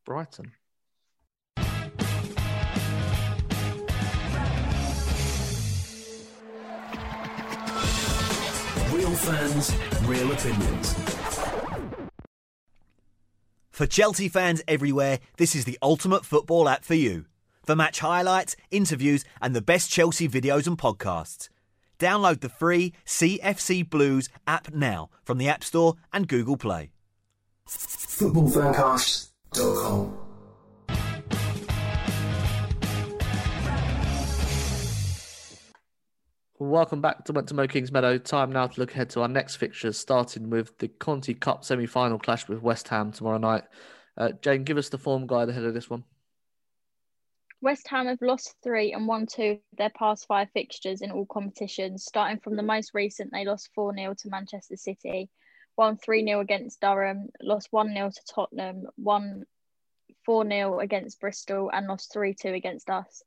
Brighton. Real fans, real opinions. For Chelsea fans everywhere, this is the ultimate football app for you. For match highlights, interviews, and the best Chelsea videos and podcasts. Download the free CFC Blues app now from the App Store and Google Play. Footballfancast.com. Welcome back to Went to Mow Kingsmeadow. Time now to look ahead to our next fixtures, starting with the Conti Cup semi final clash with West Ham tomorrow night. Uh, Jane, give us the form guide ahead of this one. West Ham have lost three and won two of their past five fixtures in all competitions. Starting from the most recent, they lost 4 0 to Manchester City, won 3 0 against Durham, lost 1 0 to Tottenham, won 4 0 against Bristol, and lost 3 2 against us.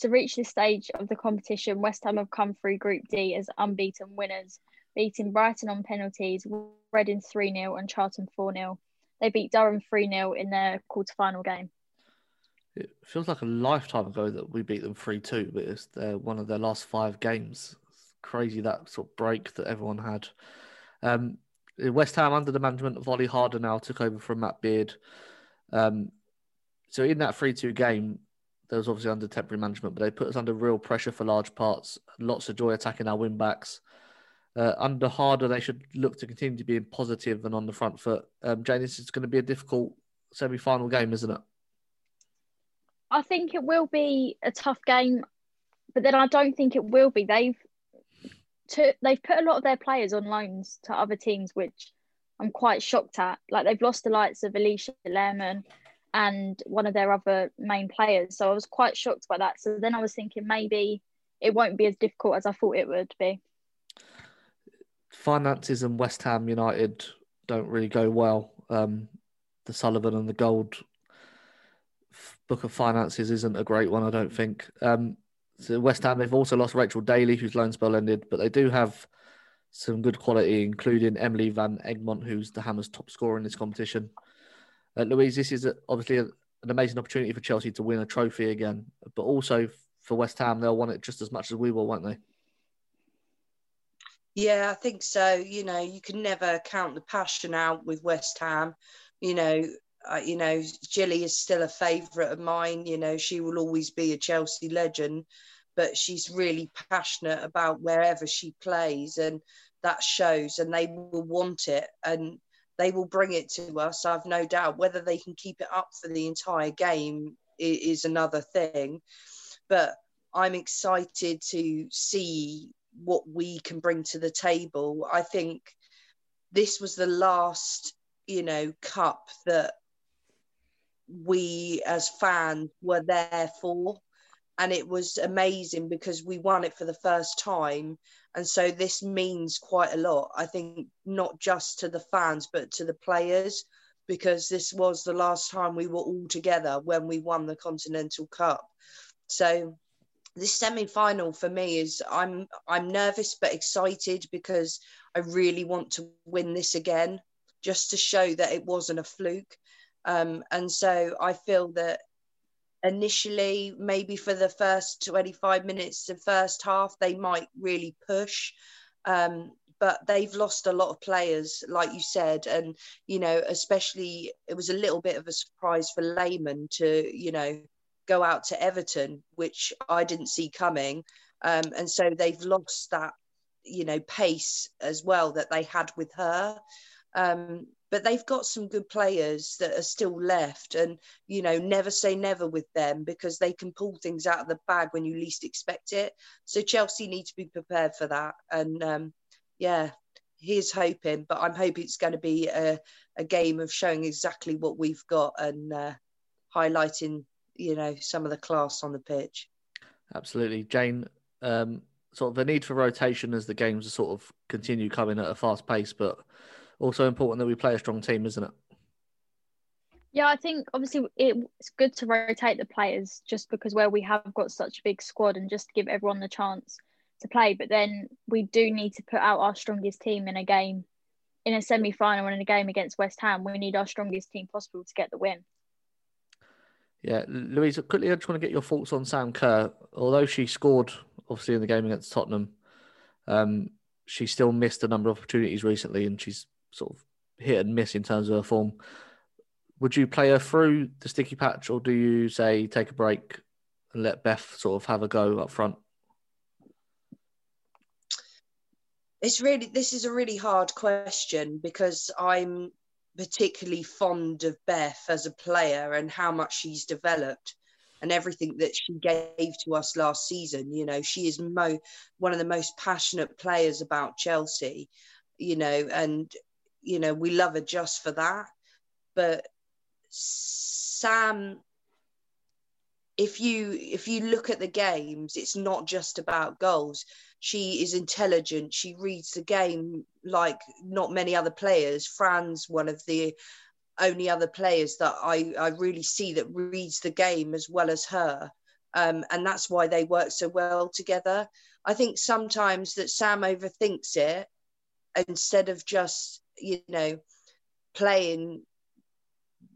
To reach this stage of the competition, West Ham have come through Group D as unbeaten winners, beating Brighton on penalties, Reading 3 0, and Charlton 4 0. They beat Durham 3 0 in their quarter final game. It feels like a lifetime ago that we beat them 3 2, but it's their, one of their last five games. It's crazy that sort of break that everyone had. Um, West Ham, under the management of Olli Harder, now took over from Matt Beard. Um, so in that 3 2 game, there was obviously under temporary management, but they put us under real pressure for large parts. Lots of joy attacking our wing backs. Uh, under Harder, they should look to continue to be positive and on the front foot. Um, Jane, this is going to be a difficult semi-final game, isn't it? I think it will be a tough game, but then I don't think it will be. They've to, they've put a lot of their players on loans to other teams, which I'm quite shocked at. Like they've lost the likes of Alisha Lehmann and one of their other main players. So I was quite shocked by that. So then I was thinking maybe it won't be as difficult as I thought it would be. Finances and West Ham United don't really go well. Um, the Sullivan and the Gold book of finances isn't a great one, I don't think. Um, so West Ham, they've also lost Rachel Daly, whose loan spell ended, but they do have some good quality, including Emily Van Egmond, who's the Hammers' top scorer in this competition. Uh, Louise, this is obviously a, an amazing opportunity for Chelsea to win a trophy again, but also for West Ham, they'll want it just as much as we will, won't they? Yeah, I think so. You know, you can never count the passion out with West Ham. You know, uh, you know, Gilly is still a favourite of mine. You know, she will always be a Chelsea legend, but she's really passionate about wherever she plays, and that shows. And they will want it, and they will bring it to us. I've no doubt. Whether they can keep it up for the entire game is, another thing, but I'm excited to see what we can bring to the table. I think this was the last, you know, cup that we as fans were there for and it was amazing because we won it for the first time and so this means quite a lot i think not just to the fans but to the players because this was the last time we were all together when we won the continental cup. So this semi-final for me is i'm i'm nervous but excited because i really want to win this again just to show that it wasn't a fluke. Um, and so I feel that initially, maybe for the first 25 minutes, the first half, they might really push. Um, but they've lost a lot of players, like you said, and you know, especially it was a little bit of a surprise for Lehmann to, you know, go out to Everton, which I didn't see coming, um, and so they've lost that, you know, pace as well that they had with her. Um, but they've got some good players that are still left and you know never say never with them because they can pull things out of the bag when you least expect it. So chelsea need to be prepared for that. And um, yeah he's hoping but i'm hoping it's going to be a, a game of showing exactly what we've got and uh, highlighting you know some of the class on the pitch. Absolutely. Jane um, sort of the need for rotation as the games are sort of continue coming at a fast pace but also important that we play a strong team, isn't it? Yeah, I think obviously it's good to rotate the players just because where we have got such a big squad and just to give everyone the chance to play. But then we do need to put out our strongest team in a game, in a semi final and in a game against West Ham. We need our strongest team possible to get the win. Yeah, Louise, quickly, I just want to get your thoughts on Sam Kerr. Although she scored, obviously, in the game against Tottenham, um, she still missed a number of opportunities recently, and she's sort of hit and miss in terms of her form. Would you play her through the sticky patch, or do you say take a break and let Beth sort of have a go up front? It's really this is a really hard question because I'm particularly fond of Beth as a player and how much she's developed and everything that she gave to us last season. You know, she is mo- one of the most passionate players about Chelsea, you know, and you know, we love her just for that. But Sam, if you if you look at the games, it's not just about goals. She is intelligent. She reads the game like not many other players. Fran's one of the only other players that I, I really see that reads the game as well as her. Um, and that's why they work so well together. I think sometimes that Sam overthinks it instead of just you know, playing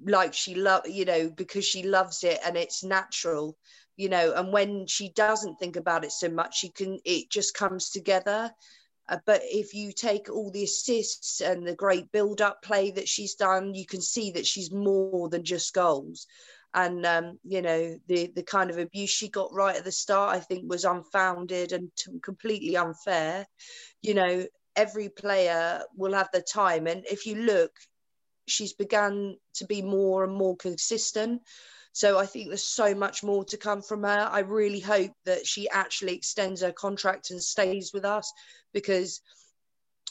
like she love you know because she loves it and it's natural you know and when she doesn't think about it so much she can it just comes together. Uh, but if you take all the assists and the great build up play that she's done you can see that she's more than just goals. And um, you know the the kind of abuse she got right at the start i think was unfounded and t- completely unfair you know every player will have the time. And if you look, she's begun to be more and more consistent. So I think there's so much more to come from her. I really hope that she actually extends her contract and stays with us because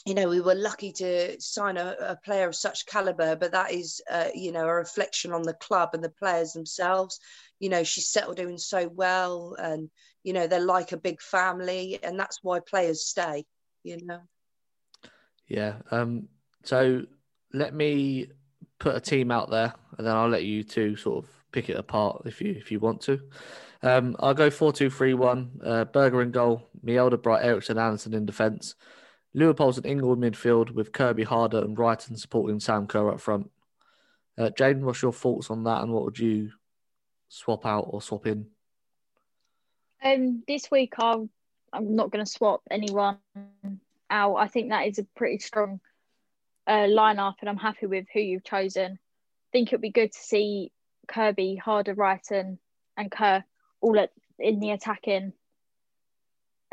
you know, we were lucky to sign a, a player of such caliber, but that is, uh, you know, a reflection on the club and the players themselves. You know, she's settled in so well, and you know, they're like a big family, and that's why players stay. You know. Yeah. Um. So let me put a team out there, and then I'll let you two sort of pick it apart if you if you want to. Um, I'll go four two three one. Uh, Berger in goal, Mjelde, Bright, Eriksson, Andersson in defence. Leupolz and Ingle midfield with Kirby Harder and Reiten supporting Sam Kerr up front. Uh, Jane, what's your thoughts on that and what would you swap out or swap in? Um, this week I'll, I'm not going to swap anyone out. I think that is a pretty strong uh, lineup, and I'm happy with who you've chosen. I think it'd be good to see Kirby, Harder, Reiten, and Kerr all at, in the attacking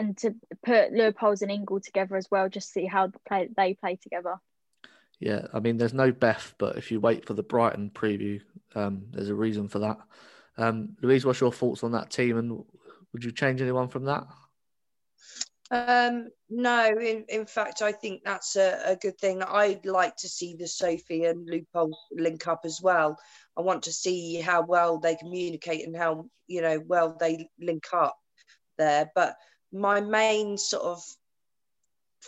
and to put Leupolz and Ingle together as well, just see how play, they play together. Yeah, I mean, there's no Beth, but if you wait for the Brighton preview, um, there's a reason for that. Um, Louise, what's your thoughts on that team, and would you change anyone from that? Um, no, in, in fact, I think that's a, a good thing. I'd like to see the Sophie and Leupolz link up as well. I want to see how well they communicate and how you know well they link up there. But my main sort of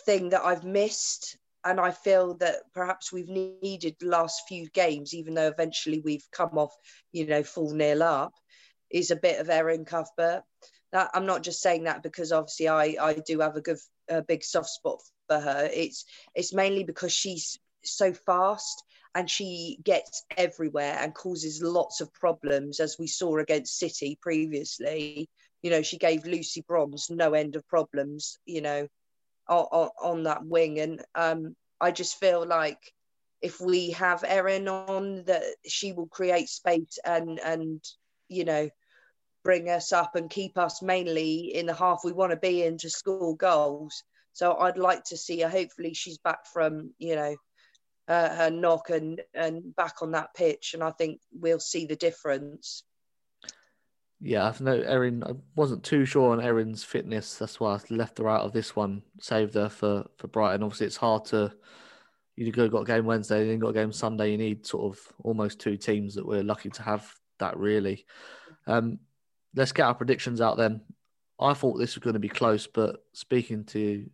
thing that I've missed, and I feel that perhaps we've needed the last few games, even though eventually we've come off, you know, full nil up, is a bit of Erin Cuthbert. That I'm not just saying that because obviously I I do have a good a big soft spot for her. It's it's mainly because she's so fast and she gets everywhere and causes lots of problems as we saw against City previously you know, she gave Lucy Bronze no end of problems, you know, on, on that wing. And um, I just feel like if we have Erin on, that she will create space and and you know bring us up and keep us mainly in the half we want to be in to score goals. So I'd like to see her. Hopefully, she's back from you know uh, her knock and and back on that pitch, and I think we'll see the difference. Yeah, I've no Erin. I wasn't too sure on Erin's fitness. That's why I left her out of this one. Saved her for for Brighton. Obviously, it's hard to. You go got a game Wednesday, and then got a game Sunday. You need sort of almost two teams that we're lucky to have that really. Um, let's get our predictions out then. I thought this was going to be close, but speaking to you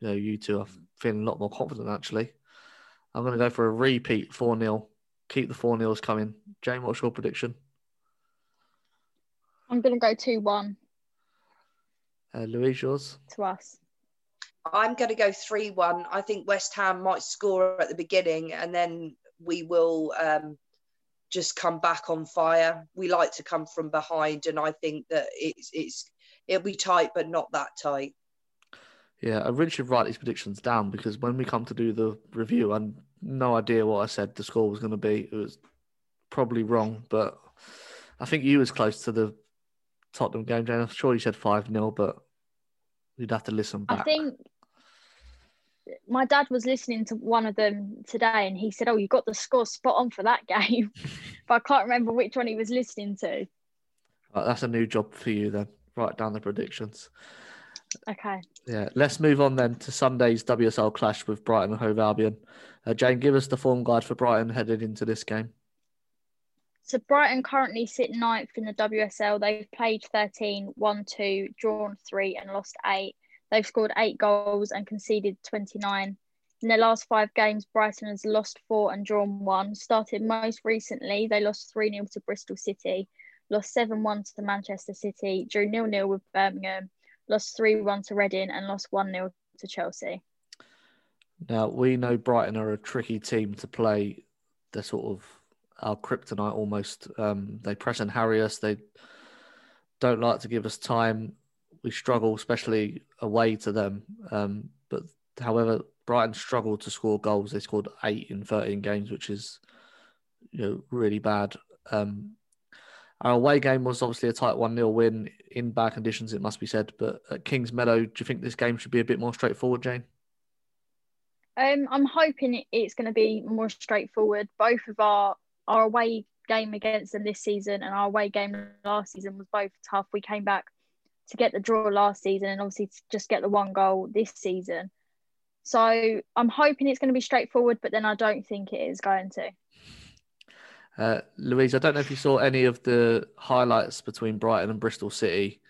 know you two, I'm feeling a lot more confident actually. I'm going to go for a repeat 4 0. Keep the 4 0s coming. Jane, what's your prediction? I'm going to go 2 1. Uh, Louise, yours? To us. I'm going to go 3 1. I think West Ham might score at the beginning and then we will um, just come back on fire. We like to come from behind, and I think that it's, it's it'll be tight, but not that tight. Yeah, uh, I really should write these predictions down because when we come to do the review, I had no idea what I said the score was going to be. It was probably wrong, but I think you was close to the Tottenham game, Jane? I'm sure you said 5 0, but you'd have to listen back. I think my dad was listening to one of them today and he said, Oh, you got the score spot on for that game. but I can't remember which one he was listening to. Right, that's a new job for you then. Write down the predictions. Okay. Yeah, let's move on then to Sunday's WSL clash with Brighton and Hove Albion. Uh, Jane, give us the form guide for Brighton headed into this game. So Brighton currently sit ninth in the WSL. They've played 13, won two, drawn three, and lost eight. They've scored eight goals and conceded 29. In their last five games, Brighton has lost four and drawn one. Started most recently, they lost 3 0 to Bristol City, lost 7 1 to Manchester City, drew 0 0 with Birmingham, lost 3 1 to Reading, and lost 1 0 to Chelsea. Now, we know Brighton are a tricky team to play. They're sort of our kryptonite almost. Um, they press and harry us. They don't like to give us time. We struggle, especially away to them. Um, but however, Brighton struggled to score goals. They scored eight in 13 games, which is you know really bad. Um, our away game was obviously a tight 1 0 win in bad conditions, it must be said. But at Kingsmeadow, do you think this game should be a bit more straightforward, Jane? Um, I'm hoping it's going to be more straightforward. Both of our our away game against them this season and our away game last season was both tough. We came back to get the draw last season and obviously to just get the one goal this season. So I'm hoping it's going to be straightforward, but then I don't think it is going to. Uh, Louise, I don't know if you saw any of the highlights between Brighton and Bristol City,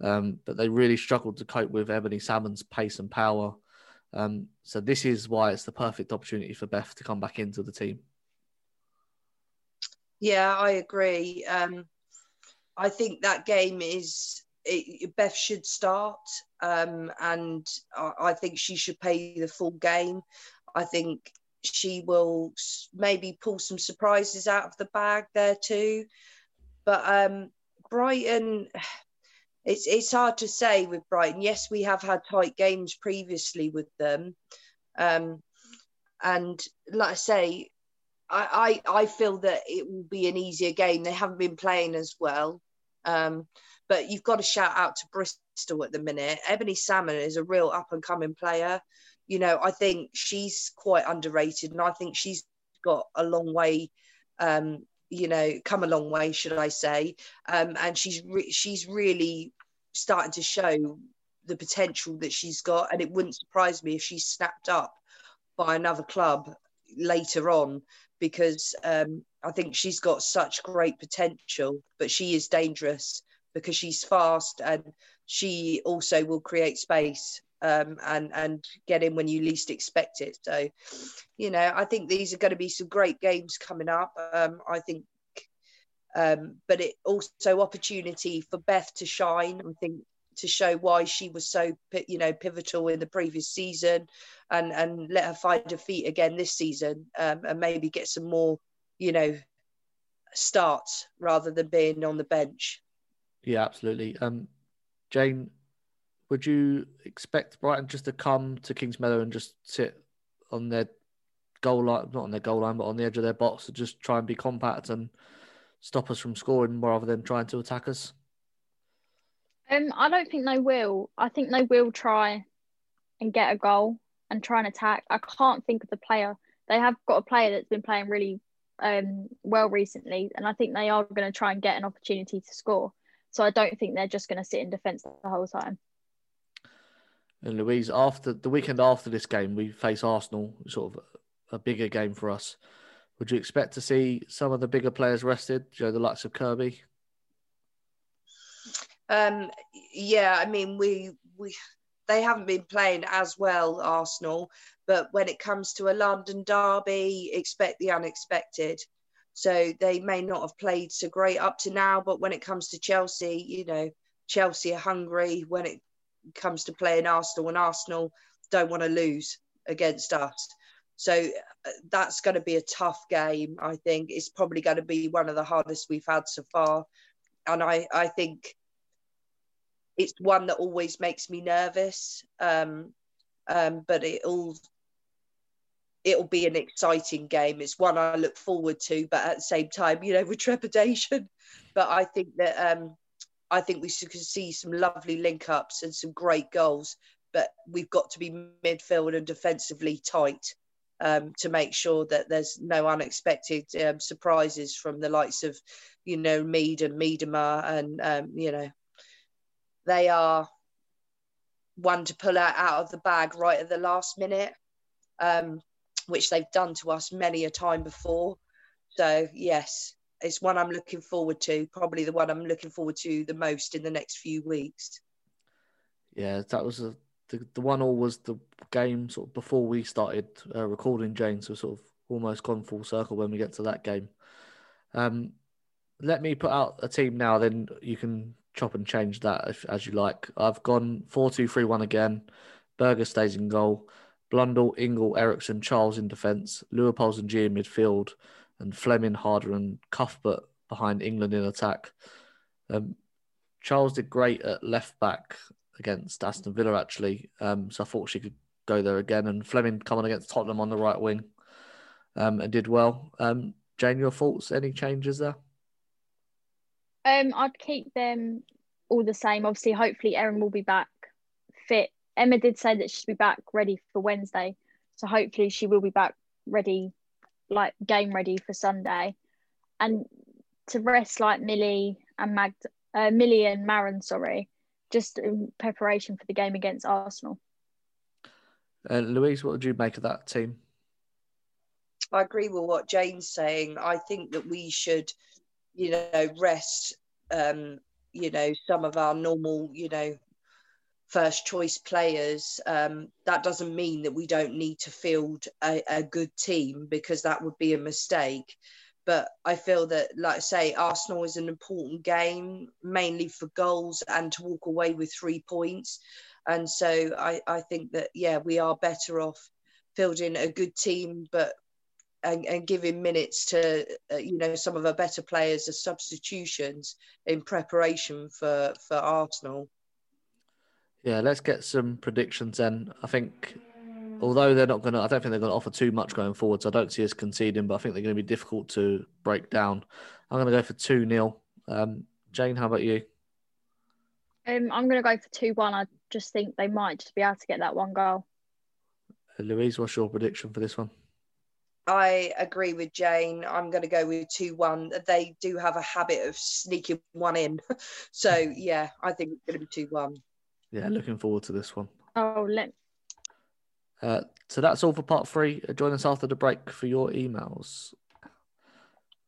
um, but they really struggled to cope with Ebony Salmon's pace and power. Um, so this is why it's the perfect opportunity for Beth to come back into the team. Yeah, I agree. Um, I think that game is it, Beth should start, um, and I, I, think she should pay the full game. I think she will maybe pull some surprises out of the bag there too. But um, Brighton, it's it's hard to say with Brighton. Yes, we have had tight games previously with them, um, and like I say, I, I I feel that it will be an easier game. They haven't been playing as well. Um, but you've got to shout out to Bristol at the minute. Ebony Salmon is a real up and coming player. You know, I think she's quite underrated, and I think she's got a long way. Um, you know, come a long way, should I say? Um, and she's re- she's really starting to show the potential that she's got, and it wouldn't surprise me if she's snapped up by another club later on because um, I think she's got such great potential, but she is dangerous because she's fast and she also will create space um, and and get in when you least expect it. So, you know, I think these are going to be some great games coming up. Um, I think, um, but it also opportunity for Beth to shine. I think to show why she was so you know pivotal in the previous season, and and let her find her feet again this season, um, and maybe get some more, you know, starts rather than being on the bench. Yeah, absolutely. Um, Jane, would you expect Brighton just to come to Kingsmeadow and just sit on their goal line, not on their goal line, but on the edge of their box to just try and be compact and stop us from scoring rather than trying to attack us? Um, I don't think they will. I think they will try and get a goal and try and attack. I can't think of the player. They have got a player that's been playing really um, well recently, and I think they are going to try and get an opportunity to score. So I don't think they're just going to sit in defence the whole time. And Louise, after the weekend after this game, we face Arsenal, sort of a bigger game for us. Would you expect to see some of the bigger players rested, you know, the likes of Kirby? Um, yeah, I mean, we we they haven't been playing as well, Arsenal, but when it comes to a London derby, expect the unexpected. So they may not have played so great up to now, but when it comes to Chelsea, you know, Chelsea are hungry when it comes to playing Arsenal, and Arsenal don't want to lose against us. So uh, that's going to be a tough game. I think it's probably going to be one of the hardest we've had so far, and I I think it's one that always makes me nervous. Um, um, but it'll it'll be an exciting game. It's one I look forward to, but at the same time, you know, with trepidation. But I think that um, I think we could see some lovely link ups and some great goals. But we've got to be midfield and defensively tight um, to make sure that there's no unexpected um, surprises from the likes of, you know, Mead and Miedema, and um, you know, they are one to pull out, out of the bag right at the last minute. Um, which they've done to us many a time before. So, yes, it's one I'm looking forward to, probably the one I'm looking forward to the most in the next few weeks. Yeah, that was a, the, the one all was the game sort of before we started uh, recording, James. So, sort of almost gone full circle when we get to that game. Um, let me put out a team now, then you can chop and change that if, as you like. I've gone 4 2 3 1 again. Berger stays in goal. Blundell, Ingle, Eriksson, Charles in defence, Leupolz and Ji in midfield, and Fleming, Harder, and Cuthbert behind England in attack. Um, Charles did great at left back against Aston Villa, actually. Um, so I thought she could go there again. And Fleming coming against Tottenham on the right wing um, and did well. Um, Jane, your thoughts? Any changes there? Um, I'd keep them all the same. Obviously, hopefully, Erin will be back fit Emma did say that she'd be back ready for Wednesday. So hopefully she will be back ready, like game ready for Sunday. And to rest like Millie and Mag, uh, Millie and Maren, sorry, just in preparation for the game against Arsenal. Uh, Louise, what did you make of that team? I agree with what Jane's saying. I think that we should, you know, rest, um, you know, some of our normal, you know, first choice players. Um, that doesn't mean that we don't need to field a, a good team because that would be a mistake. But I feel that, like I say, Arsenal is an important game, mainly for goals and to walk away with three points. And so I, I think that, yeah, we are better off fielding a good team, but and, and giving minutes to uh, you know some of our better players as substitutions in preparation for for Arsenal. Yeah, let's get some predictions then. I think although they're not going to, I don't think they're going to offer too much going forward. So I don't see us conceding, but I think they're going to be difficult to break down. I'm going to go for 2 0. Um, Jane, how about you? Um, I'm going to go for 2 1. I just think they might just be able to get that one goal. Uh, Louise, what's your prediction for this one? I agree with Jane. I'm going to go with 2 1. They do have a habit of sneaking one in. so, yeah, I think it's going to be 2 1. Yeah, looking forward to this one. Oh, let. Uh, so that's all for part three. Uh, join us after the break for your emails.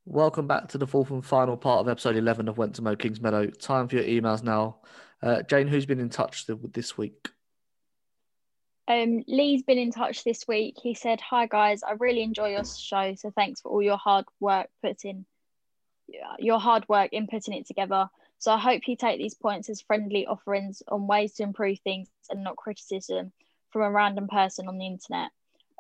Welcome back to the fourth and final part of episode 11 of Went to Mow Kingsmeadow. Time for your emails now. Uh, Jane, who's been in touch this week? Um, Lee's been in touch this week. He said, "Hi guys, I really enjoy your show. So thanks for all your hard work put in, your hard work in putting it together. So I hope you take these points as friendly offerings on ways to improve things and not criticism from a random person on the internet.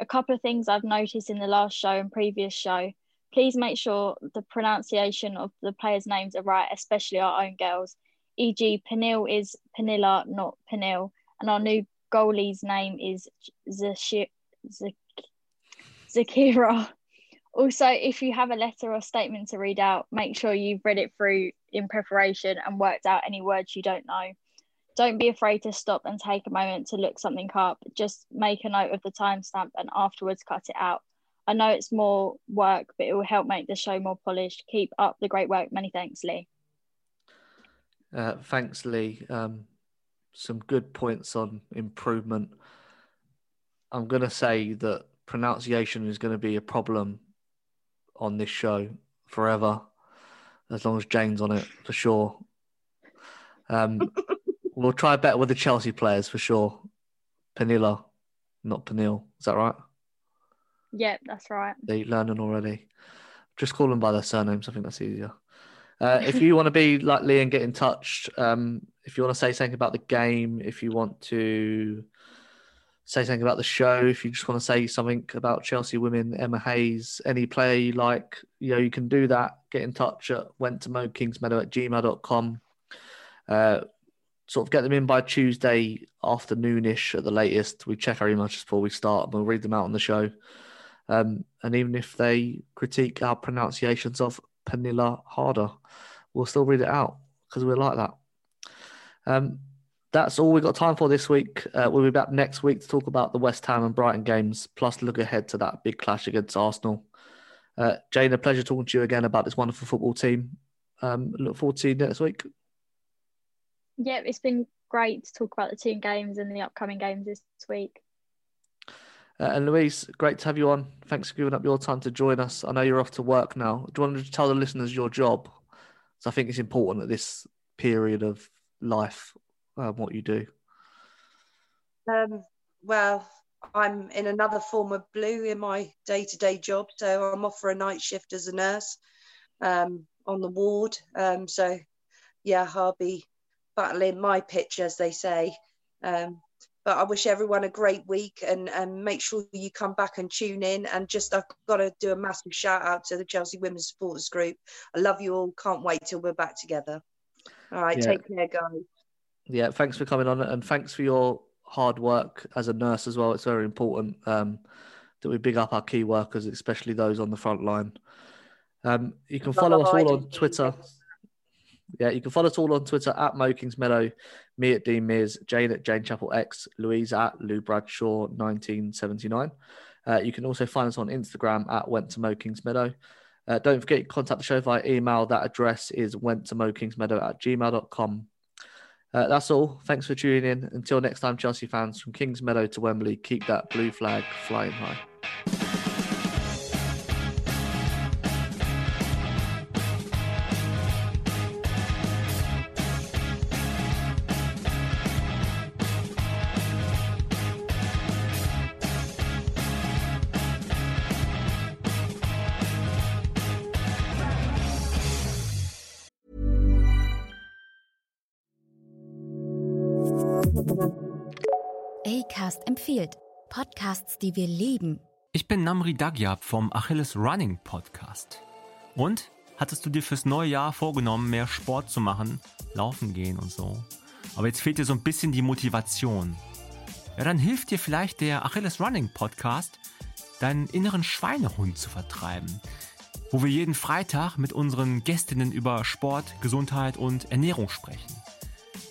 A couple of things I've noticed in the last show and previous show. Please make sure the pronunciation of the players' names are right, especially our own girls. E.g., Panil is Pernilla, not Panil, and our new goalie's name is Zakira. Also, if you have a letter or statement to read out, make sure you've read it through in preparation and worked out any words you don't know. Don't be afraid to stop and take a moment to look something up. Just make a note of the timestamp and afterwards cut it out. I know it's more work, but it will help make the show more polished. Keep up the great work. Many thanks, Lee. Uh, thanks, Lee. Um, some good points on improvement. I'm going to say that pronunciation is going to be a problem on this show forever, as long as Jane's on it for sure. Um, we'll try better with the Chelsea players for sure. Panilla, not Panil. Is that right? Yep, that's right. They learning already. Just call them by their surnames. I think that's easier. Uh, if you want to be like Lee and get in touch, um, if you want to say something about the game, if you want to say something about the show, if you just want to say something about Chelsea women, Emma Hayes, any player you like, you know, you can do that. Get in touch at went to kingsmeadow at gmail.com. Uh, sort of get them in by Tuesday afternoonish at the latest. We check our emails just before we start and we'll read them out on the show. Um, and even if they critique our pronunciations of Panilla Harder, we'll still read it out because we're like that. Um, that's all we've got time for this week. Uh, we'll be back next week to talk about the West Ham and Brighton games, plus look ahead to that big clash against Arsenal. Uh, Jane, a pleasure talking to you again about this wonderful football team. Um, look forward to you next week. Yeah, it's been great to talk about the team games and the upcoming games this week. Uh, and Louise, great to have you on. Thanks for giving up your time to join us. I know you're off to work now. Do you want to tell the listeners your job? So I think it's important at this period of life um, what you do? Um, well, I'm in another form of blue in my day to day job. So I'm off for a night shift as a nurse um, on the ward. Um, so, yeah, I'll be battling my pitch, as they say. Um, but I wish everyone a great week and, and make sure you come back and tune in. And just, I've got to do a massive shout out to the Chelsea Women's Supporters Group. I love you all. Can't wait till we're back together. All right, yeah. take care, guys. Yeah, thanks for coming on and thanks for your hard work as a nurse as well. It's very important um, that we big up our key workers, especially those on the front line. Um, you can follow us all on Twitter. Yeah, you can follow us all on Twitter at Mow Kingsmeadow, me at Dean Mears, Jane at Jane Chappell X, Louise at Lou Bradshaw 1979. Uh, you can also find us on Instagram at Went to Mow Kingsmeadow. Uh, don't forget contact the show via email. That address is went to mowkingsmeadow at gmail.com. Uh, that's all. Thanks for tuning in. Until next time, Chelsea fans, from Kingsmeadow to Wembley, keep that blue flag flying high. Podcasts, die wir lieben. Ich bin Namri Dagyab vom Achilles Running Podcast. Und hattest du dir fürs neue Jahr vorgenommen, mehr Sport zu machen, laufen gehen und so? Aber jetzt fehlt dir so ein bisschen die Motivation. Ja, dann hilft dir vielleicht der Achilles Running Podcast, deinen inneren Schweinehund zu vertreiben, wo wir jeden Freitag mit unseren Gästinnen über Sport, Gesundheit und Ernährung sprechen.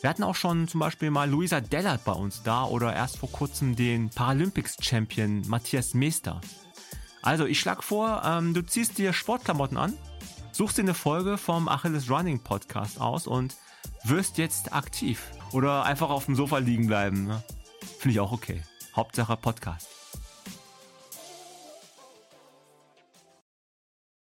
Wir hatten auch schon zum Beispiel mal Luisa Dellert bei uns da oder erst vor kurzem den Paralympics-Champion Matthias Meester. Also ich schlage vor, ähm, du ziehst dir Sportklamotten an, suchst dir eine Folge vom Achilles Running Podcast aus und wirst jetzt aktiv. Oder einfach auf dem Sofa liegen bleiben. Ne? Finde ich auch okay. Hauptsache Podcast.